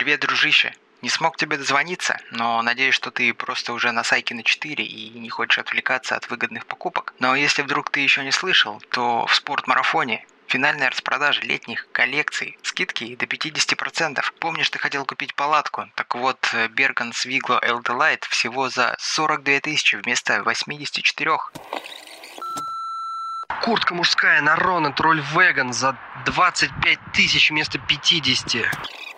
Привет, дружище. Не смог тебе дозвониться, но надеюсь, что ты просто уже на сайке на 4 и не хочешь отвлекаться от выгодных покупок. Но если вдруг ты еще не слышал, то в спортмарафоне Финальная распродажа летних коллекций. Скидки до 50%. Помнишь, ты хотел купить палатку? Так вот, Берген Свигло LD Light всего за 42 тысячи вместо 84. Куртка мужская на Рона Тролль Веган за 25 тысяч вместо 50.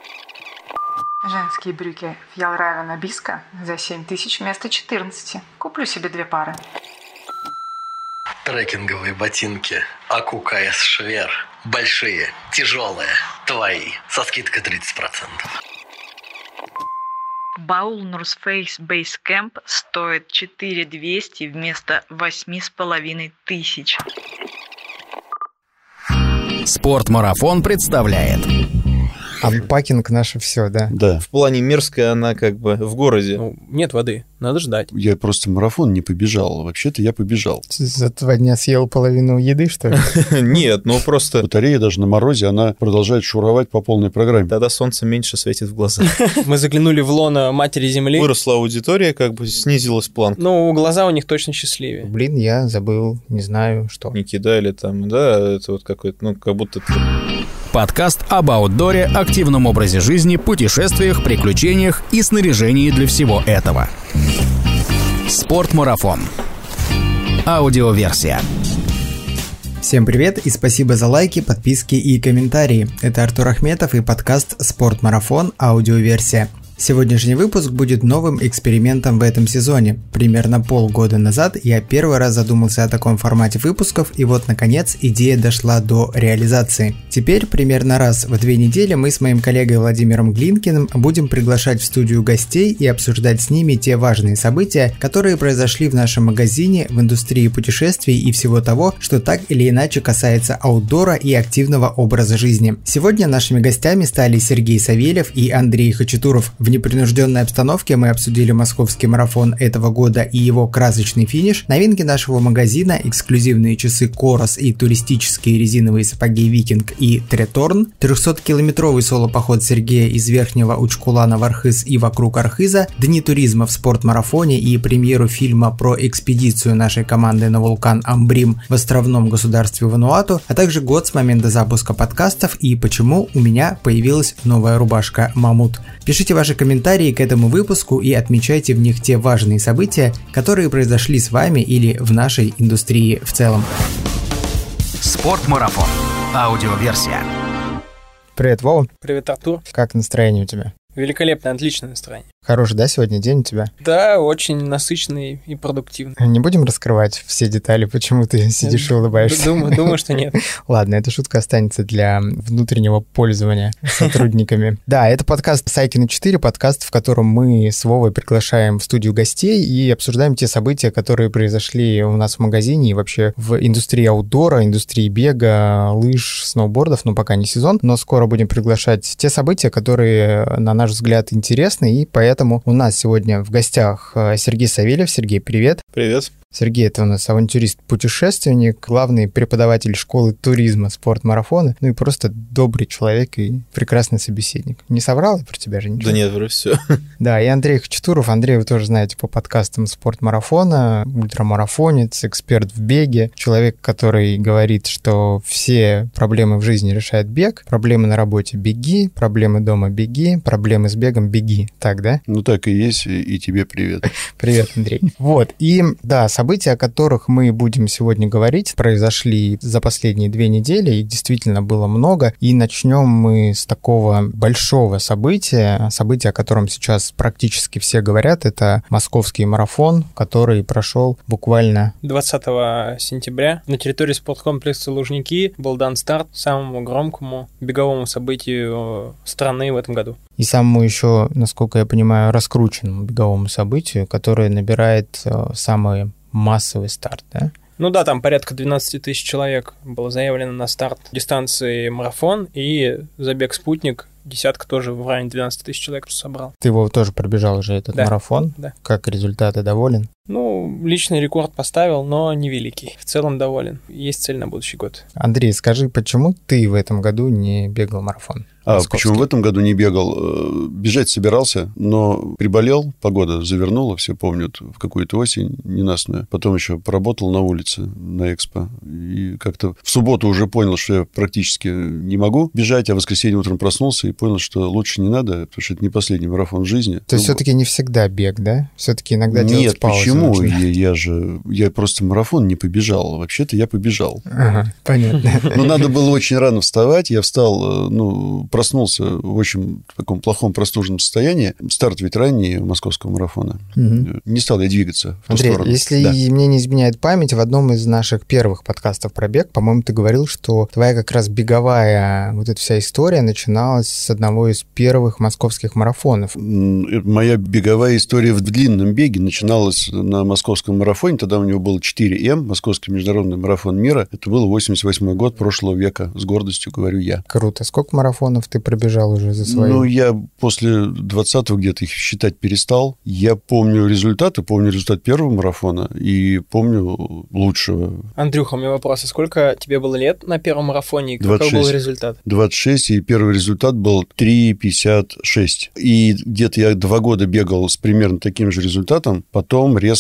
Женские брюки Фьялравен Абиска за 7 тысяч вместо 14. Куплю себе две пары. Трекинговые ботинки Аку КС Швер. Большие, тяжелые, твои. Со скидкой 30%. Баул North Face Base Camp стоит 4200 вместо 8,5 тысяч. Спортмарафон представляет Анпакинг наше все, да. Да. В плане мерзкая она как бы в городе. Ну, нет воды, надо ждать. Я просто марафон не побежал. Вообще-то я побежал. За два дня съел половину еды, что ли? Нет, ну просто... Батарея даже на морозе, она продолжает шуровать по полной программе. Тогда солнце меньше светит в глаза. Мы заглянули в лоно матери Земли. Выросла аудитория, как бы снизилась планка. Ну, глаза у них точно счастливее. Блин, я забыл, не знаю, что. Не кидали там, да, это вот какой-то, ну, как будто... Подкаст об аутдоре, активном образе жизни, путешествиях, приключениях и снаряжении для всего этого. Спортмарафон. Аудиоверсия. Всем привет и спасибо за лайки, подписки и комментарии. Это Артур Ахметов и подкаст «Спортмарафон. Аудиоверсия». Сегодняшний выпуск будет новым экспериментом в этом сезоне. Примерно полгода назад я первый раз задумался о таком формате выпусков, и вот наконец идея дошла до реализации. Теперь примерно раз в две недели мы с моим коллегой Владимиром Глинкиным будем приглашать в студию гостей и обсуждать с ними те важные события, которые произошли в нашем магазине, в индустрии путешествий и всего того, что так или иначе касается аутдора и активного образа жизни. Сегодня нашими гостями стали Сергей Савельев и Андрей Хачатуров. В непринужденной обстановке. Мы обсудили московский марафон этого года и его красочный финиш, новинки нашего магазина, эксклюзивные часы Корос и туристические резиновые сапоги Викинг и Треторн, 300-километровый соло-поход Сергея из Верхнего Учкулана в Архыз и вокруг Архиза, дни туризма в спортмарафоне и премьеру фильма про экспедицию нашей команды на вулкан Амбрим в островном государстве Вануату, а также год с момента запуска подкастов и почему у меня появилась новая рубашка Мамут. Пишите ваши комментарии к этому выпуску и отмечайте в них те важные события, которые произошли с вами или в нашей индустрии в целом. Спортмарафон. Аудиоверсия. Привет, Вова. Привет, Артур. Как настроение у тебя? Великолепное, отличное настроение. Хороший, да, сегодня день у тебя? Да, очень насыщенный и продуктивный. Не будем раскрывать все детали, почему ты сидишь и улыбаешься? Думаю, думаю, что нет. Ладно, эта шутка останется для внутреннего пользования сотрудниками. Да, это подкаст Сайкина 4, подкаст, в котором мы с Вовой приглашаем в студию гостей и обсуждаем те события, которые произошли у нас в магазине и вообще в индустрии аутдора, индустрии бега, лыж, сноубордов, ну пока не сезон, но скоро будем приглашать те события, которые, на наш взгляд, интересны, и поэтому у нас сегодня в гостях э, Сергей Савельев. Сергей, привет. Привет. Сергей, это у нас авантюрист-путешественник, главный преподаватель школы туризма, спорт-марафона, ну и просто добрый человек и прекрасный собеседник. Не соврал я про тебя же ничего? Да нет, вроде все. Да, и Андрей Хачатуров. Андрей вы тоже знаете по подкастам спорт-марафона, ультрамарафонец, эксперт в беге, человек, который говорит, что все проблемы в жизни решает бег, проблемы на работе – беги, проблемы дома – беги, проблемы с бегом – беги. Так, да? Ну так и есть, и тебе привет. Привет, Андрей. Вот, и да, События, о которых мы будем сегодня говорить, произошли за последние две недели, их действительно было много. И начнем мы с такого большого события, события, о котором сейчас практически все говорят, это московский марафон, который прошел буквально 20 сентября на территории спорткомплекса Лужники был дан старт самому громкому беговому событию страны в этом году. И самому еще, насколько я понимаю, раскрученному беговому событию, которое набирает э, самые массовый старт, да? Ну да, там порядка 12 тысяч человек было заявлено на старт дистанции марафон, и забег «Спутник» десятка тоже в районе 12 тысяч человек собрал. Ты его тоже пробежал уже, этот да. марафон? Да. Как результаты доволен? Ну, личный рекорд поставил, но невеликий. В целом доволен. Есть цель на будущий год. Андрей, скажи, почему ты в этом году не бегал марафон? А Московский. почему в этом году не бегал? Э, Бежать собирался, но приболел, погода завернула, все помнят, в какую-то осень ненастную. Потом еще поработал на улице, на экспо. И как-то в субботу уже понял, что я практически не могу бежать, а в воскресенье утром проснулся и понял, что лучше не надо, потому что это не последний марафон жизни. То есть Ну, все-таки не всегда бег, да? Все-таки иногда делать Нет, паузы почему? Я, я же... Я просто марафон не побежал. Вообще-то я побежал. Ага, понятно. Но надо было очень рано вставать. Я встал, э, ну, проснулся в очень таком плохом простуженном состоянии. Старт ведь ранний московского марафона. Мгм. Не стал я двигаться в ту Андрей, сторону. если Да. мне не изменяет память, в одном из наших первых подкастов про бег, по-моему, ты говорил, что твоя как раз беговая вот эта вся история начиналась с одного из первых московских марафонов. Э, Моя беговая история в длинном беге начиналась на московском марафоне. Тогда у него было 4М, Московский международный марафон мира. Это был 88 год прошлого века. С гордостью говорю я. Круто. Сколько марафонов ты пробежал уже за свои? Ну, я после 20-го где-то их считать перестал. Я помню результаты, помню результат первого марафона и помню лучшего. Андрюха, у меня вопрос. А сколько тебе было лет на первом марафоне? И какой 26. был результат? 26, и первый результат был 3,56. И где-то я два года бегал с примерно таким же результатом, потом резко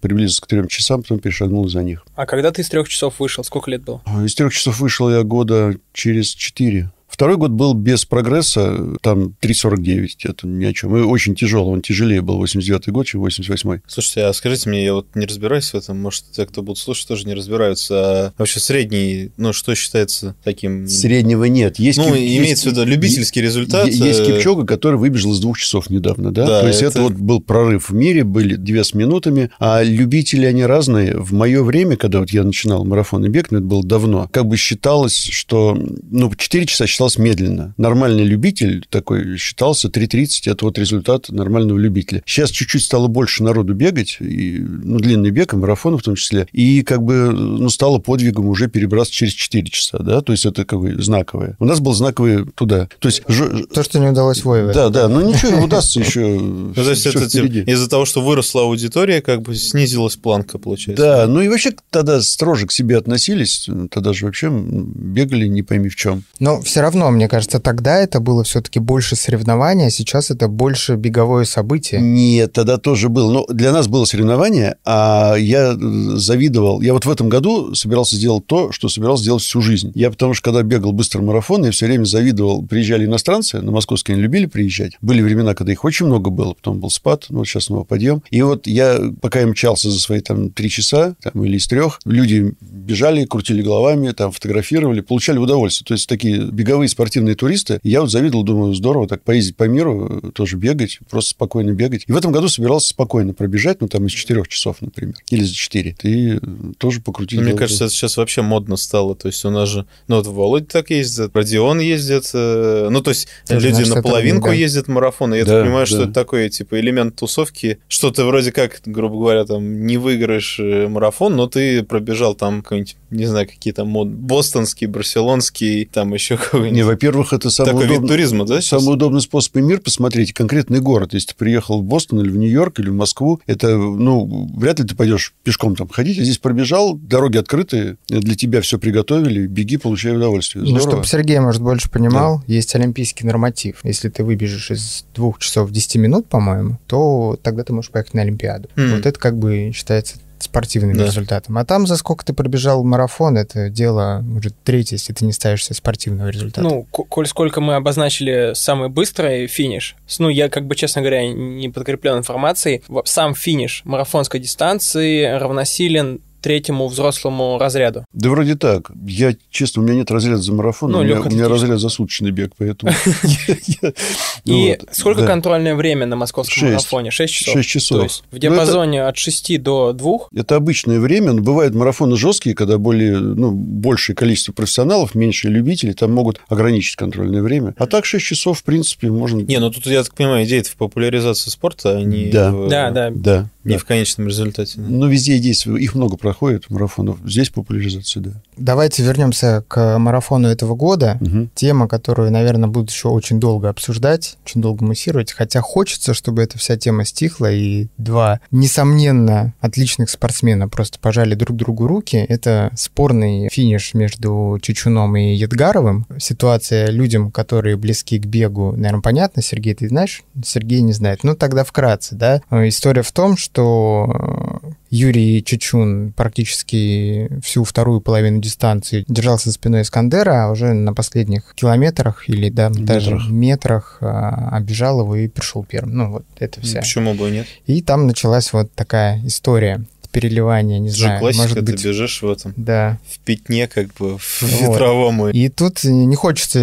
приблизился к трем часам, потом перешагнул за них. А когда ты из трех часов вышел, сколько лет было? Из трех часов вышел я года через четыре. Второй год был без прогресса, там 3,49, это ни о чем. И очень тяжелый, он тяжелее был 89 год, чем 88 Слушайте, а скажите мне, я вот не разбираюсь в этом, может, те, кто будут слушать, тоже не разбираются. А вообще средний, ну, что считается таким... Среднего нет. Есть Ну, Кип- имеется в виду любительский результат. Е- Есть э, Кипчога, который выбежал из двух часов недавно, да? Да, То есть это... это- вот был прорыв в мире, были две с минутами, а любители они разные. В мое время, когда вот я начинал марафонный бег, но это было давно, как бы считалось, что, ну, 4 часа считалось медленно. Нормальный любитель такой считался 3.30, это вот результат нормального любителя. Сейчас чуть-чуть стало больше народу бегать, и, ну, длинный бег, и марафон в том числе, и как бы, ну, стало подвигом уже перебраться через 4 часа, да, то есть это как бы знаковое. У нас был знаковый туда. То есть ж- То, что не удалось Вове. да, да, но ничего, удастся еще. Ну, из-за того, что выросла аудитория, как бы снизилась планка, получается. Да, ну и вообще тогда строже к себе относились, тогда же вообще бегали не пойми в чем. Но все равно, мне кажется, тогда это было все-таки больше соревнования, а сейчас это больше беговое событие. Нет, тогда тоже было. Но для нас было соревнование, а я э, завидовал. Я вот в этом году собирался сделать то, что собирался сделать всю жизнь. Я потому что, когда бегал быстро марафон, я все время завидовал. Приезжали иностранцы, на московские они любили приезжать. Были времена, когда их очень много было, потом был спад, ну вот сейчас снова подъем. И вот я, пока я мчался за свои там три часа, там, или из трех, люди бежали, крутили головами, там, фотографировали, получали удовольствие. То есть такие беговые спортивные туристы. Я вот завидовал, думаю, здорово так поездить по миру, тоже бегать, просто спокойно бегать. И в этом году собирался спокойно пробежать, ну, там, из четырех часов, например, или за четыре. Ты тоже покрутить Ну, Мне кажется, это сейчас вообще модно стало. То есть у нас же... Ну, вот Володя так ездит, Родион ездит. э, Ну, то есть Тоже люди на половинку сотрудник, да. ездят марафоны. Я Да, так понимаю, что да. это такой, типа, элемент тусовки. Что ты вроде как, грубо говоря, там, не выиграешь э, марафон, но ты пробежал там какой-нибудь, не знаю, какие там мод... Бостонский, барселонский, там еще Не, во-первых, это самый Такой вид удобный, туризма, да, сейчас? самый удобный способ и мир посмотреть конкретный город. Если ты приехал в Бостон или в Нью-Йорк или в Москву, это, ну, вряд ли ты пойдешь пешком там ходить. А здесь пробежал, дороги открыты, для тебя все приготовили, беги, получай удовольствие. Ну, Здорово. чтобы Сергей, может, больше понимал, есть олимпийский норматив. Если ты выбежишь из двух часов 10 минут, по-моему, то тогда ты можешь поехать на Олимпиаду. Мгм. Вот это как бы считается спортивным Да. результатом. А там за сколько ты пробежал марафон, это дело уже третье, если ты не ставишься спортивного результата. Ну, коль сколько мы обозначили самый быстрый финиш, с- ну, я, как бы, честно говоря, не подкреплен информацией, сам финиш марафонской дистанции равносилен третьему взрослому разряду. Да вроде так. Я, честно, у меня нет разряда за марафон, Ну, у, меня, у меня разряд за суточный бег, поэтому... И сколько контрольное время на московском марафоне? 6 часов. Шесть часов. То есть в Ну, диапазоне от 6 до 2 Это обычное время, но бывают марафоны жесткие, когда более, ну, большее количество профессионалов, меньше любителей, там могут ограничить контрольное время. А так 6 часов, в принципе, можно... Не, ну тут, я так понимаю, идея в популяризации спорта, а не... Да. Да, да. Не Да. в конечном результате. да. Но везде есть, их много проходит марафонов. Здесь популяризация, да. Давайте вернемся к марафону этого года. Мгм. Тема, которую, наверное, будут еще очень долго обсуждать, очень долго муссировать. Хотя хочется, чтобы эта вся тема стихла, и два, несомненно, отличных спортсмена просто пожали друг другу руки. Это спорный финиш между Чечуном и Едгаровым. Ситуация людям, которые близки к бегу, наверное, понятно. Сергей, ты знаешь? Сергей не знает. Ну, тогда вкратце, да. Э, История в том, что э, Юрий Чечун практически всю вторую половину дистанции держался спиной Искандера, а уже на последних километрах или да, даже Метрах. а, оббежал его и пришел первым. Ну, вот это вся. Почему бы нет? И там началась вот такая история переливания, не знаю, классика, может ты быть... бежишь в этом, Да. в пятне, как бы, в Вот. ветровом. и- тут не хочется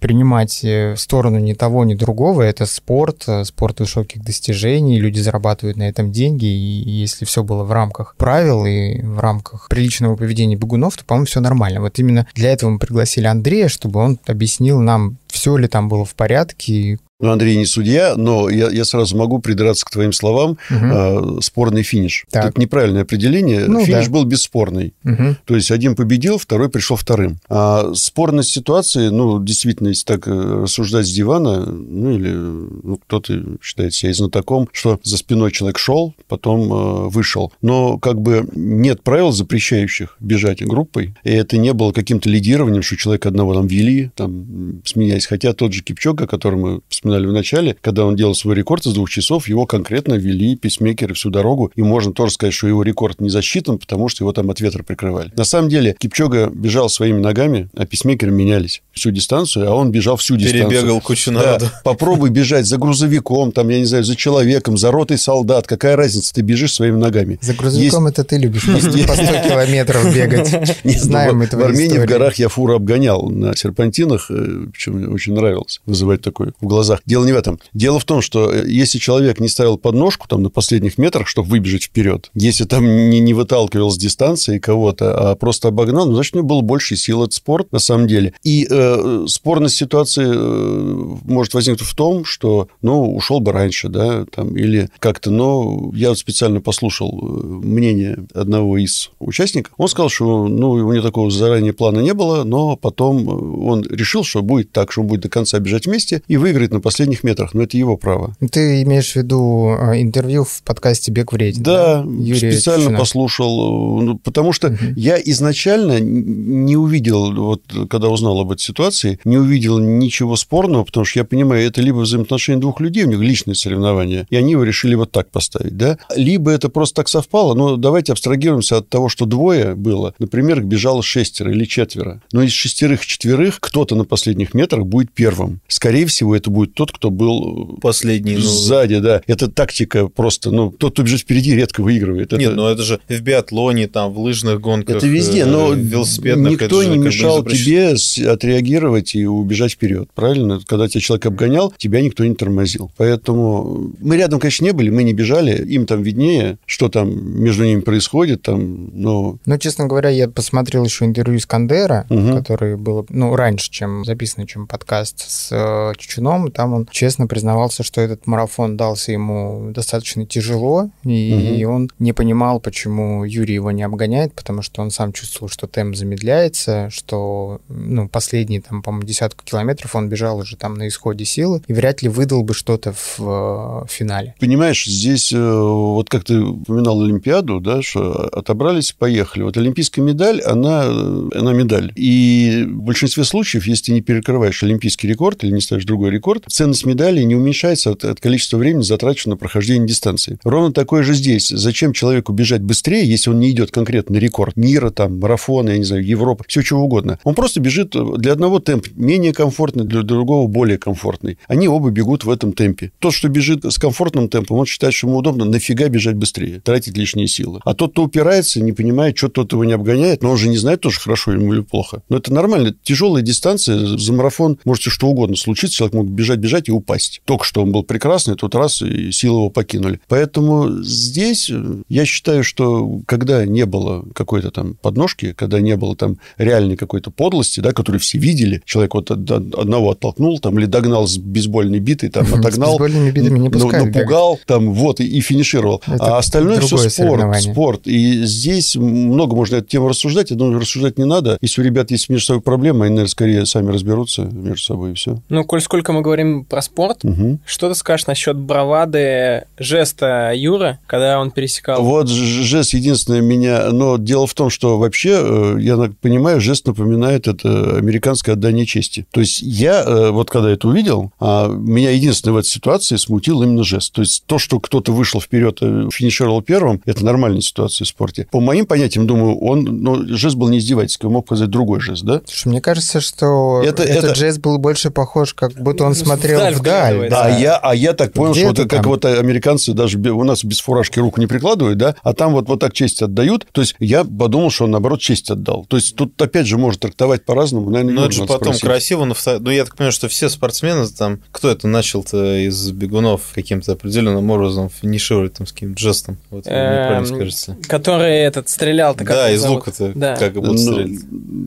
принимать э, сторону ни того, ни другого. Это спорт, э, спорт высоких достижений, люди зарабатывают на этом деньги. И если все было в рамках правил и в рамках приличного поведения бегунов, то, по-моему, все нормально. Вот именно для этого мы пригласили Андрея, чтобы он объяснил нам, все ли там было в порядке. Ну, Андрей не судья, но я, я сразу могу придраться к твоим словам. Мгм. э, спорный финиш. Так. Это неправильное определение. Ну, финиш да. был бесспорный. Мгм. То есть один победил, второй пришел вторым. А спорность ситуации, ну, действительно, если так э, рассуждать с дивана, ну, или ну, кто-то считает себя и знатоком, что за спиной человек шел, потом э, вышел. Но как бы нет правил, запрещающих бежать группой, и это не было каким-то лидированием, что человека одного там вели, там, сменяясь. Хотя тот же Кипчога, который мы вспоминали в начале, когда он делал свой рекорд из двух часов, его конкретно вели писмейкеры всю дорогу, и можно тоже сказать, что его рекорд не засчитан, потому что его там от ветра прикрывали. На самом деле Кипчога бежал своими ногами, а писмейкеры менялись всю дистанцию, а он бежал всю дистанцию. Перебегал кучу Да, народу. попробуй бежать за грузовиком, там, я не знаю, за человеком, за ротой солдат. Какая разница, ты бежишь своими ногами. За грузовиком это ты любишь по есть- по 100 километров бегать. Не, Знаем мы в- Армении в горах я фуру обгонял на серпантинах, э, причем мне очень нравилось вызывать такое в глазах. Дело не в этом. Дело в том, что э, если человек не ставил подножку там на последних метрах, чтобы выбежать вперед, если там не, не выталкивал с дистанции кого-то, а просто обогнал, ну, значит, у него было больше сил. Это спорт, на самом деле. И э, спорность ситуации э, может возникнуть в том, что, ну, ушел бы раньше, да, там, или как-то, но я вот специально послушал э, мнение одного из участников. Он сказал, что, ну, у него такого заранее плана не было, но потом э, он решил, что будет так, что он будет до конца бежать вместе и выиграет на последних метрах. Но это его право. Ты имеешь в виду э, интервью в подкасте «Бег в рейде», Да, Юрия специально Чечуна? послушал, э, ну, потому что Мгм. я изначально не увидел, вот когда узнал об этой ситуации, не увидел ничего спорного, потому что я понимаю, это либо взаимоотношения двух людей, у них личные соревнования, и они его решили вот так поставить, да, либо это просто так совпало, но давайте абстрагируемся от того, что двое было, например, бежало шестеро или четверо, но из шестерых четверых кто-то на последних метрах будет первым. Скорее всего, это будет тот, кто был Последний, ну... сзади, да. Это тактика просто, ну, тот, кто бежит впереди, редко выигрывает. Это- Нет, ну это же в биатлоне, там, в лыжных гонках, это везде, э, но велосипедных. это никто же не как бы мешал тебе отреагировать и убежать вперед, правильно? Когда тебя человек обгонял, тебя никто не тормозил. Поэтому мы рядом, конечно, не были, мы не бежали, им там виднее, что там между ними происходит, там, но... Ну, честно говоря, я посмотрел еще интервью Искандера, Мгм. который было, ну, раньше, чем записано, чем подкаст с э, Чечуном. Там он честно признавался, что этот марафон дался ему достаточно тяжело, и он не понимал, почему Юрий его не обгоняет, потому что он сам чувствовал, что темп замедляется, что, ну, последние, там, по-моему, десятку километров он бежал уже там на исходе силы, и вряд ли выдал бы что-то в э, финале. Понимаешь, здесь, э, вот как ты упоминал Олимпиаду, да, что отобрались, поехали. Вот олимпийская медаль, она, э, она медаль. И в большинстве случаев, если ты не перекрываешь олимпийский рекорд или не ставишь другой рекорд, ценность медали не уменьшается от, от количества времени, затраченного на прохождение дистанции. Ровно такое же здесь. Зачем человеку бежать быстрее, если он не идет конкретно рекорд мира, там, марафона, я не знаю, Европы, все чего угодно. Он просто бежит э, для одного темп менее комфортный, для другого более комфортный. Они оба бегут в этом темпе. Тот, что бежит с комфортным темпом, он считает, что ему удобно, нафига бежать быстрее, тратить лишние силы. А тот, кто упирается, не понимает, что тот его не обгоняет, но он же не знает тоже, хорошо ему или плохо. Но это нормально. Тяжелая дистанция, за марафон можете что угодно случиться, человек мог бежать отбежать и упасть. Только что он был прекрасный, тут раз и силы его покинули. Поэтому здесь э, я считаю, что когда не было какой-то там подножки, когда не было там реальной какой-то подлости, да, которую все видели, человек вот одного оттолкнул там или догнал с бейсбольной битой, там отогнал, пускают напугал, там вот и, и финишировал. Это а остальное все спорт, спорт. И здесь много можно эту тему рассуждать. Я думаю, рассуждать не надо. Если у ребят есть между собой проблемы, они, наверное, скорее сами разберутся между собой и все. Ну, коль сколько мы говорим про спорт, Угу. что ты скажешь насчет бравады жеста Юры, когда он пересекал? Вот жест единственное меня... Но дело в том, что вообще, э, я понимаю, жест напоминает это американское отдание чести. То есть я, э, вот когда это увидел, а, меня единственное в этой ситуации смутил именно жест. То есть то, что кто-то вышел вперед, э, финишировал первым, это нормальная ситуация в спорте. По моим понятиям, думаю, он... Ну, жест был не издевательский, он мог показать другой жест, да? Слушай, мне кажется, что Это- этот это- жест был больше похож, как будто он смотрел Вдаль вдаль. вглядывается. А я, а я так понял, что Где-то вот как там. вот американцы даже у нас без фуражки руку не прикладывают, да, а там вот, вот так честь отдают. То есть я подумал, что он, наоборот, честь отдал. То есть тут, опять же, может трактовать по-разному. Наверное, Ну, Юру это же потом спросить. красиво, но ну, я так понимаю, что все спортсмены там, кто это начал-то из бегунов каким-то определенным образом финишировать там с каким-то жестом. Вот, мне правильно Эм, скажется. Который этот стрелял-то как Да, из лука-то Да. как будто Ну, стрелять.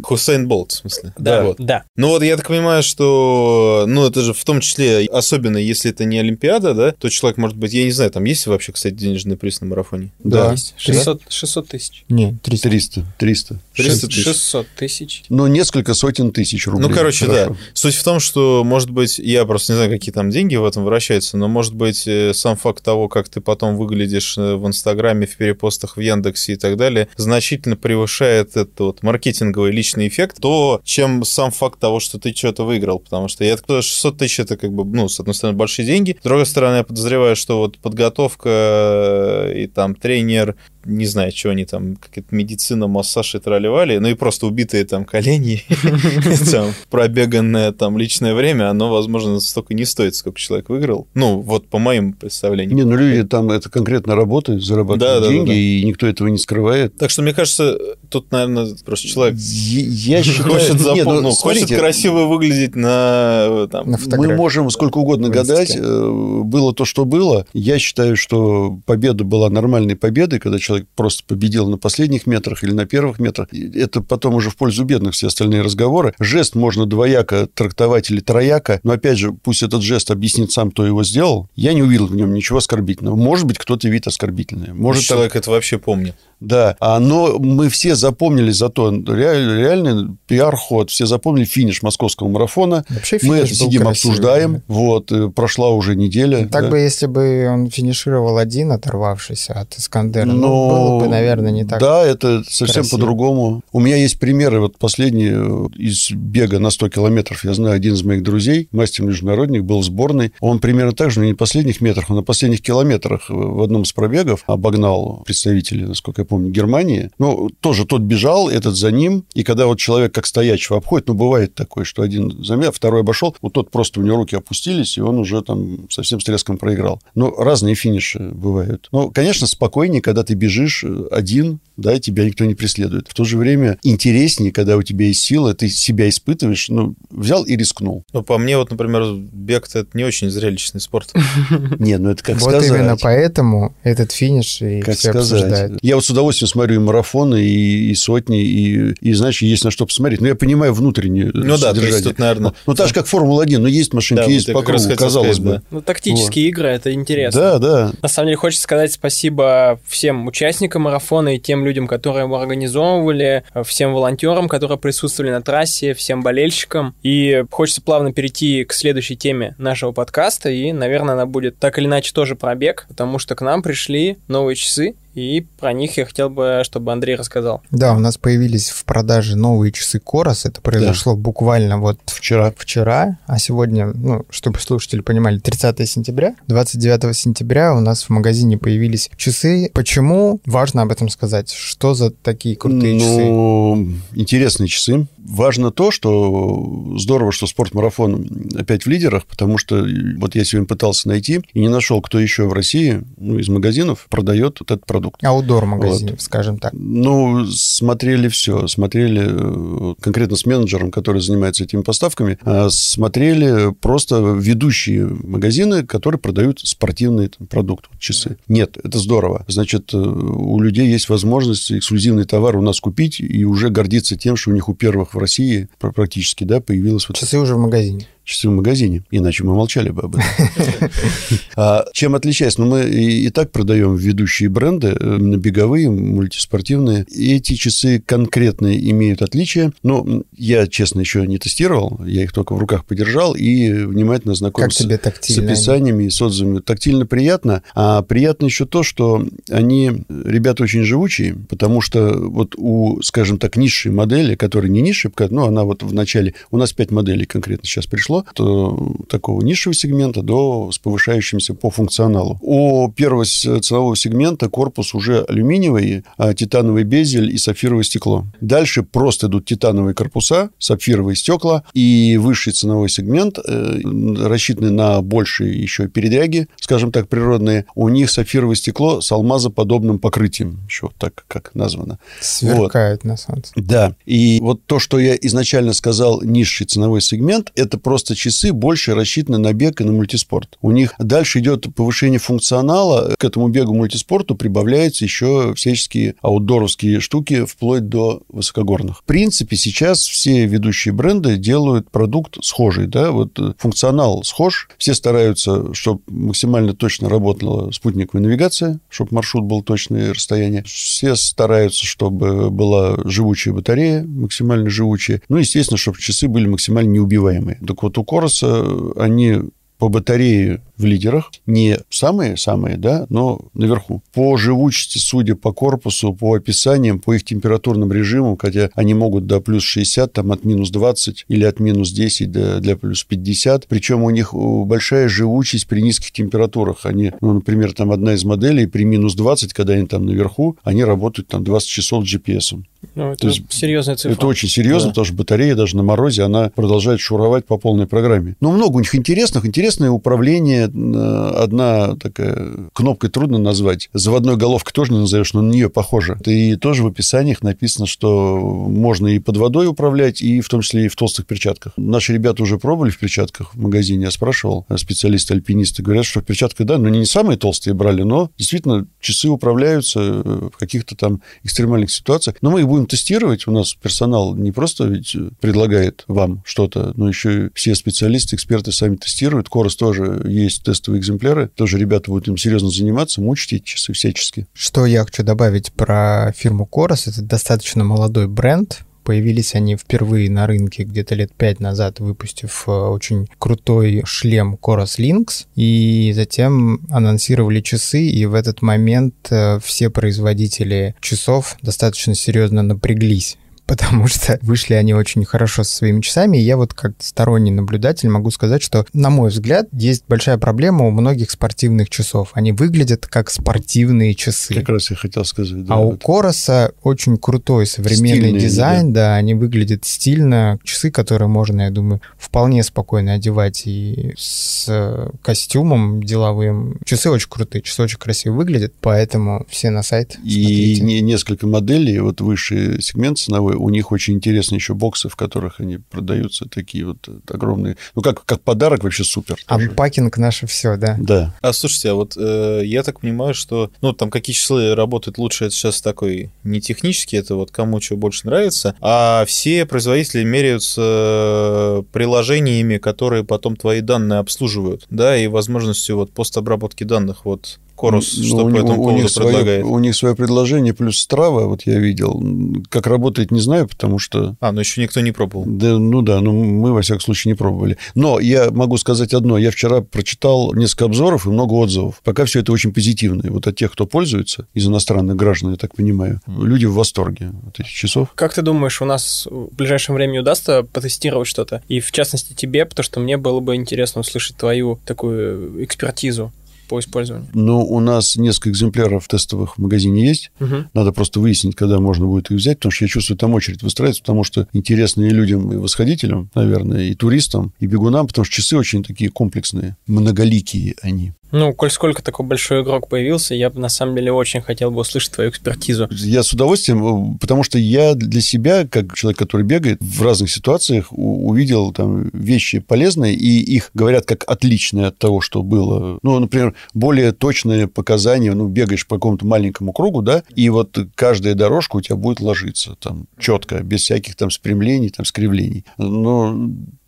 Хусейн Болт, в смысле. Да, да. Ну вот я так понимаю, что, ну это же в том числе, особенно если это не Олимпиада, да, то человек может быть, я не знаю, там есть вообще, кстати, денежный приз на марафоне? Да, Есть. 600, 600 тысяч. Не, 300. 300, 300. 300 тысяч. 600 тысяч. Ну, несколько сотен тысяч рублей. Ну, короче, Хорошо. да. Суть в том, что, может быть, я просто не знаю, какие там деньги в этом вращаются, но, может быть, э, сам факт того, как ты потом выглядишь э, в Инстаграме, в перепостах в Яндексе и так далее, значительно превышает этот вот маркетинговый личный эффект, то, чем сам факт того, что ты что-то выиграл. Потому что я так понимаю, 600 тысяч это как бы, ну, с одной стороны, большие деньги, с другой стороны, я подозреваю, что вот подготовка э, и там тренер, не знаю, что они там, какая-то медицина, массаж и тролливали, ну и просто убитые там колени, пробеганное там личное время, оно, возможно, столько не стоит, сколько человек выиграл. Ну, вот по моим представлениям. Не, ну люди там это конкретно работают, зарабатывают деньги, и никто этого не скрывает. Так что, мне кажется, тут, наверное, просто человек Я считаю... хочет, запом- Не, ну, ну, хочет смотрите, красиво выглядеть на, э, там, На Мы можем сколько угодно гадать. э, Было то, что было. Я считаю, что победа была нормальной победой, когда человек просто победил на последних метрах или на первых метрах. Это потом уже в пользу бедных все остальные разговоры. Жест можно двояко трактовать или трояко, но, опять же, пусть этот жест объяснит сам, кто его сделал. Я не увидел в нем ничего оскорбительного. Может быть, кто-то видит оскорбительное. Может, человек это вообще помнит. Да, а, но мы все запомнили зато реаль- реальный пиар-ход, все запомнили финиш московского марафона. Вообще Мы это сидим, красивый. обсуждаем. Вот, э, прошла уже неделя. Так да. бы, если бы он финишировал один, оторвавшись от Искандера, ну, Но- было бы, наверное, не так. Да, это совсем красиво. по-другому. У меня есть примеры, вот последний э, из бега на 100 километров. Я знаю, один из моих друзей, мастер-международник, был в сборной. Он примерно так же, но не на последних метрах, а на последних километрах э, в одном из пробегов обогнал представителей, насколько я помню, Германии. Ну, тоже тот бежал, этот за ним. И когда вот человек как стоячего обходит, ну, бывает такое, что один за меня, второй обошел, вот тот просто у него руки опустились, и он уже там совсем с треском проиграл. Ну, разные финиши бывают. Ну, конечно, спокойнее, когда ты бежишь э, один, да, и тебя никто не преследует. В то же время интереснее, когда у тебя есть сила, ты себя испытываешь, ну, взял и рискнул. Ну, по мне, вот, например, бег это не очень зрелищный спорт. Не, ну это как вот сказать. именно поэтому этот финиш и Как все сказать. обсуждают. Я вот с удовольствием смотрю и марафоны, и, и сотни, и, и, знаешь, есть на что посмотреть. Но я понимаю внутреннее Ну да, то есть тут, наверное... Ну, так же, как Формула-1, ну, есть машинки, Да, есть вот по кругу, казалось сказать, бы. Ну, тактические игры, это интересно. Да, да. На самом деле, хочется сказать спасибо всем участникам марафона и тем людям, которые его организовывали, всем волонтерам, которые присутствовали на трассе, всем болельщикам. И хочется плавно перейти к следующей теме нашего подкаста, и, наверное, она будет так или иначе тоже про бег, потому что к нам пришли новые часы, и про них я хотел бы, чтобы Андрей рассказал. Да, у нас появились в продаже новые часы Корос. Это произошло буквально вот Вчера. вчера, а сегодня, ну, чтобы слушатели понимали, 30 сентября. 29 сентября у нас в магазине появились часы. Почему? Важно об этом сказать. Что за такие крутые часы? ну, интересные часы. Важно то, что здорово, что спортмарафон опять в лидерах, потому что вот я сегодня пытался найти и не нашел, кто еще в России, ну, из магазинов продает вот этот продукт. Продукт. Аудор магазин, вот. скажем так. Ну, смотрели все. Смотрели э, конкретно с менеджером, который занимается этими поставками, а смотрели просто ведущие магазины, которые продают спортивный продукт, часы. Нет, это здорово. Значит, э, у людей есть возможность эксклюзивный товар у нас купить и уже гордиться тем, что у них у первых в России практически да, появилось... Вот часы уже в магазине часы в магазине, иначе мы молчали бы об этом. А чем отличается? Ну, мы и, так продаем ведущие бренды, именно беговые, мультиспортивные. Эти часы конкретные имеют отличия. Но я, честно, еще не тестировал, я их только в руках подержал и внимательно знакомился с описаниями и с отзывами. Тактильно приятно, а приятно еще то, что они, ребята, очень живучие, потому что вот у, скажем так, низшей модели, которая не низшая, ну, она вот в начале, у нас пять моделей конкретно сейчас пришло, от такого низшего сегмента до с повышающимся по функционалу. У первого ценового сегмента корпус уже алюминиевый, а титановый безель и сапфировое стекло. Дальше просто идут титановые корпуса, сапфировые стекла и высший ценовой сегмент, э, рассчитанный на большие еще передряги, скажем так, природные. У них сапфировое стекло с алмазоподобным покрытием, еще так как названо. Сверкает вот. на солнце. Да. И вот то, что я изначально сказал, низший ценовой сегмент, это просто просто часы больше рассчитаны на бег и на мультиспорт. У них дальше идет повышение функционала. К этому бегу мультиспорту прибавляются еще всяческие аутдоровские штуки, вплоть до высокогорных. В принципе, сейчас все ведущие бренды делают продукт схожий. Да? Вот э, функционал схож. Все стараются, чтобы максимально точно работала спутниковая навигация, чтобы маршрут был точное расстояние. Все стараются, чтобы была живучая батарея, максимально живучая. Ну, естественно, чтобы часы были максимально неубиваемые. Так вот, у Короса они по батарее в лидерах, не самые-самые, да, но наверху. По живучести, судя по корпусу, по описаниям, по их температурным режимам, хотя они могут до плюс 60, там от минус 20 или от минус 10 до для плюс 50, причем у них большая живучесть при низких температурах. Они, ну, например, там одна из моделей при минус 20, когда они там наверху, они работают там 20 часов с GPS. Ну, это То есть, серьезная цифра. Это очень серьезно, да. потому что батарея даже на морозе, она продолжает шуровать по полной программе. Но много у них интересных. Интересное управление. Одна такая кнопкой трудно назвать. Заводной головкой тоже не назовешь, но на нее похоже. И тоже в описаниях написано, что можно и под водой управлять, и в том числе и в толстых перчатках. Наши ребята уже пробовали в перчатках в магазине. Я спрашивал, специалисты-альпинисты говорят, что в перчатках, да, но не самые толстые брали, но действительно часы управляются в каких-то там экстремальных ситуациях. Но мы их будем тестировать. У нас персонал не просто ведь предлагает вам что-то, но еще и все специалисты, эксперты сами тестируют. Корос тоже есть тестовые экземпляры. Тоже ребята будут им серьезно заниматься, мучить эти часы всячески. Что я хочу добавить про фирму Корос. Это достаточно молодой бренд, Появились они впервые на рынке где-то лет пять назад, выпустив э, очень крутой шлем Coros Lynx, и затем анонсировали часы, и в этот момент э, все производители часов достаточно серьезно напряглись потому что вышли они очень хорошо со своими часами. И я вот как сторонний наблюдатель могу сказать, что, на мой взгляд, есть большая проблема у многих спортивных часов. Они выглядят как спортивные часы. Как раз я хотел сказать. Да, а у Короса очень крутой современный Стильные, дизайн, да. да, они выглядят стильно. Часы, которые можно, я думаю, вполне спокойно одевать и с костюмом деловым. Часы очень крутые, часы очень красиво выглядят, поэтому все на сайт И смотрите. несколько моделей, вот высший сегмент ценовой, у них очень интересные еще боксы, в которых они продаются, такие вот огромные. Ну, как, как подарок вообще супер. Анпакинг наше все, да. Да. А слушайте, а вот э, я так понимаю, что, ну, там какие числы работают лучше, это сейчас такой не технический, это вот кому что больше нравится, а все производители меряются э, приложениями, которые потом твои данные обслуживают, да, и возможностью вот постобработки данных. Вот Корус, ну, что ну, по этому у, поводу предлагает? Свое, у них свое предложение плюс Страва, вот я видел. Как работает, не знаю, потому что... А, ну еще никто не пробовал. Да, ну да, ну мы, во всяком случае, не пробовали. Но я могу сказать одно. Я вчера прочитал несколько обзоров и много отзывов. Пока все это очень позитивно. И вот от тех, кто пользуется, из иностранных граждан, я так понимаю, mm. люди в восторге от этих часов. Как ты думаешь, у нас в ближайшем времени удастся потестировать что-то? И в частности тебе, потому что мне было бы интересно услышать твою такую экспертизу по использованию? Ну, у нас несколько экземпляров тестовых в магазине есть. Угу. Надо просто выяснить, когда можно будет их взять, потому что я чувствую, там очередь выстраивается, потому что интересно и людям, и восходителям, наверное, и туристам, и бегунам, потому что часы очень такие комплексные, многоликие они. Ну, коль сколько такой большой игрок появился, я бы на самом деле очень хотел бы услышать твою экспертизу. Я с удовольствием, потому что я для себя, как человек, который бегает, в разных ситуациях увидел там вещи полезные, и их говорят как отличные от того, что было. Ну, например, более точные показания, ну, бегаешь по какому-то маленькому кругу, да, и вот каждая дорожка у тебя будет ложиться там четко, без всяких там спрямлений, там скривлений. Но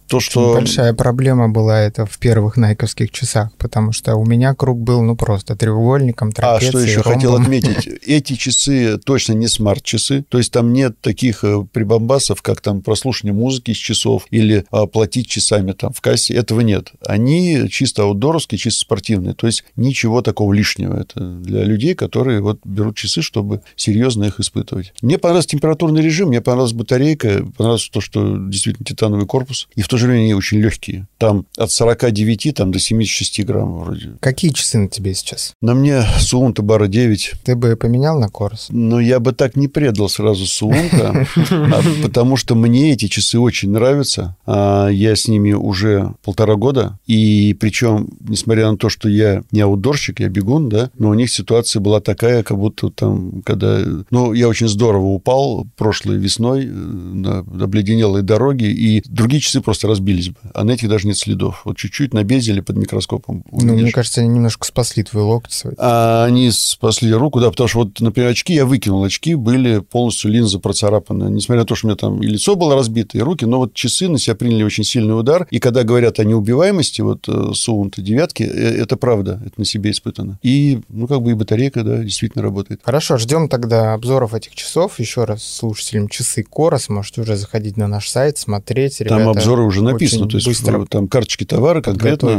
то, что... Большая проблема была это в первых найковских часах, потому что у меня круг был, ну, просто треугольником, трапецией, А что еще ромбом. хотел отметить? Эти часы точно не смарт-часы, то есть там нет таких э, прибамбасов, как там прослушивание музыки из часов или оплатить часами там в кассе, этого нет. Они чисто аутдоровские, чисто спортивные, то есть ничего такого лишнего. Это для людей, которые вот берут часы, чтобы серьезно их испытывать. Мне понравился температурный режим, мне понравилась батарейка, понравилось то, что действительно титановый корпус, и в то время они очень легкие. Там от 49 там, до 76 грамм вроде. Какие часы на тебе сейчас? На мне Суунта Бара 9. Ты бы поменял на Корс? Ну, я бы так не предал сразу Суунта, а потому что мне эти часы очень нравятся. А я с ними уже полтора года, и причем, несмотря на то, что я не аутдорщик, я бегун, да, но у них ситуация была такая, как будто там, когда... Ну, я очень здорово упал прошлой весной э, на обледенелой дороге, и другие часы просто разбились бы. А на этих даже нет следов. Вот чуть-чуть набезили под микроскопом. Ну, мне кажется, они немножко спасли твой локоть свой. А они спасли руку, да, потому что вот, например, очки я выкинул. Очки были полностью линза процарапаны. Несмотря на то, что у меня там и лицо было разбито, и руки, но вот часы на себя приняли очень сильный удар. И когда говорят о неубиваемости, вот э, Суунта девятки, э, это правда, это на себе испытано. И, ну, как бы и батарейка, да, действительно работает. Хорошо, ждем тогда обзоров этих часов. Еще раз слушателям часы Корос. Можете уже заходить на наш сайт, смотреть. Там Ребята обзоры уже написаны, очень то есть быстро там карточки товара конкретно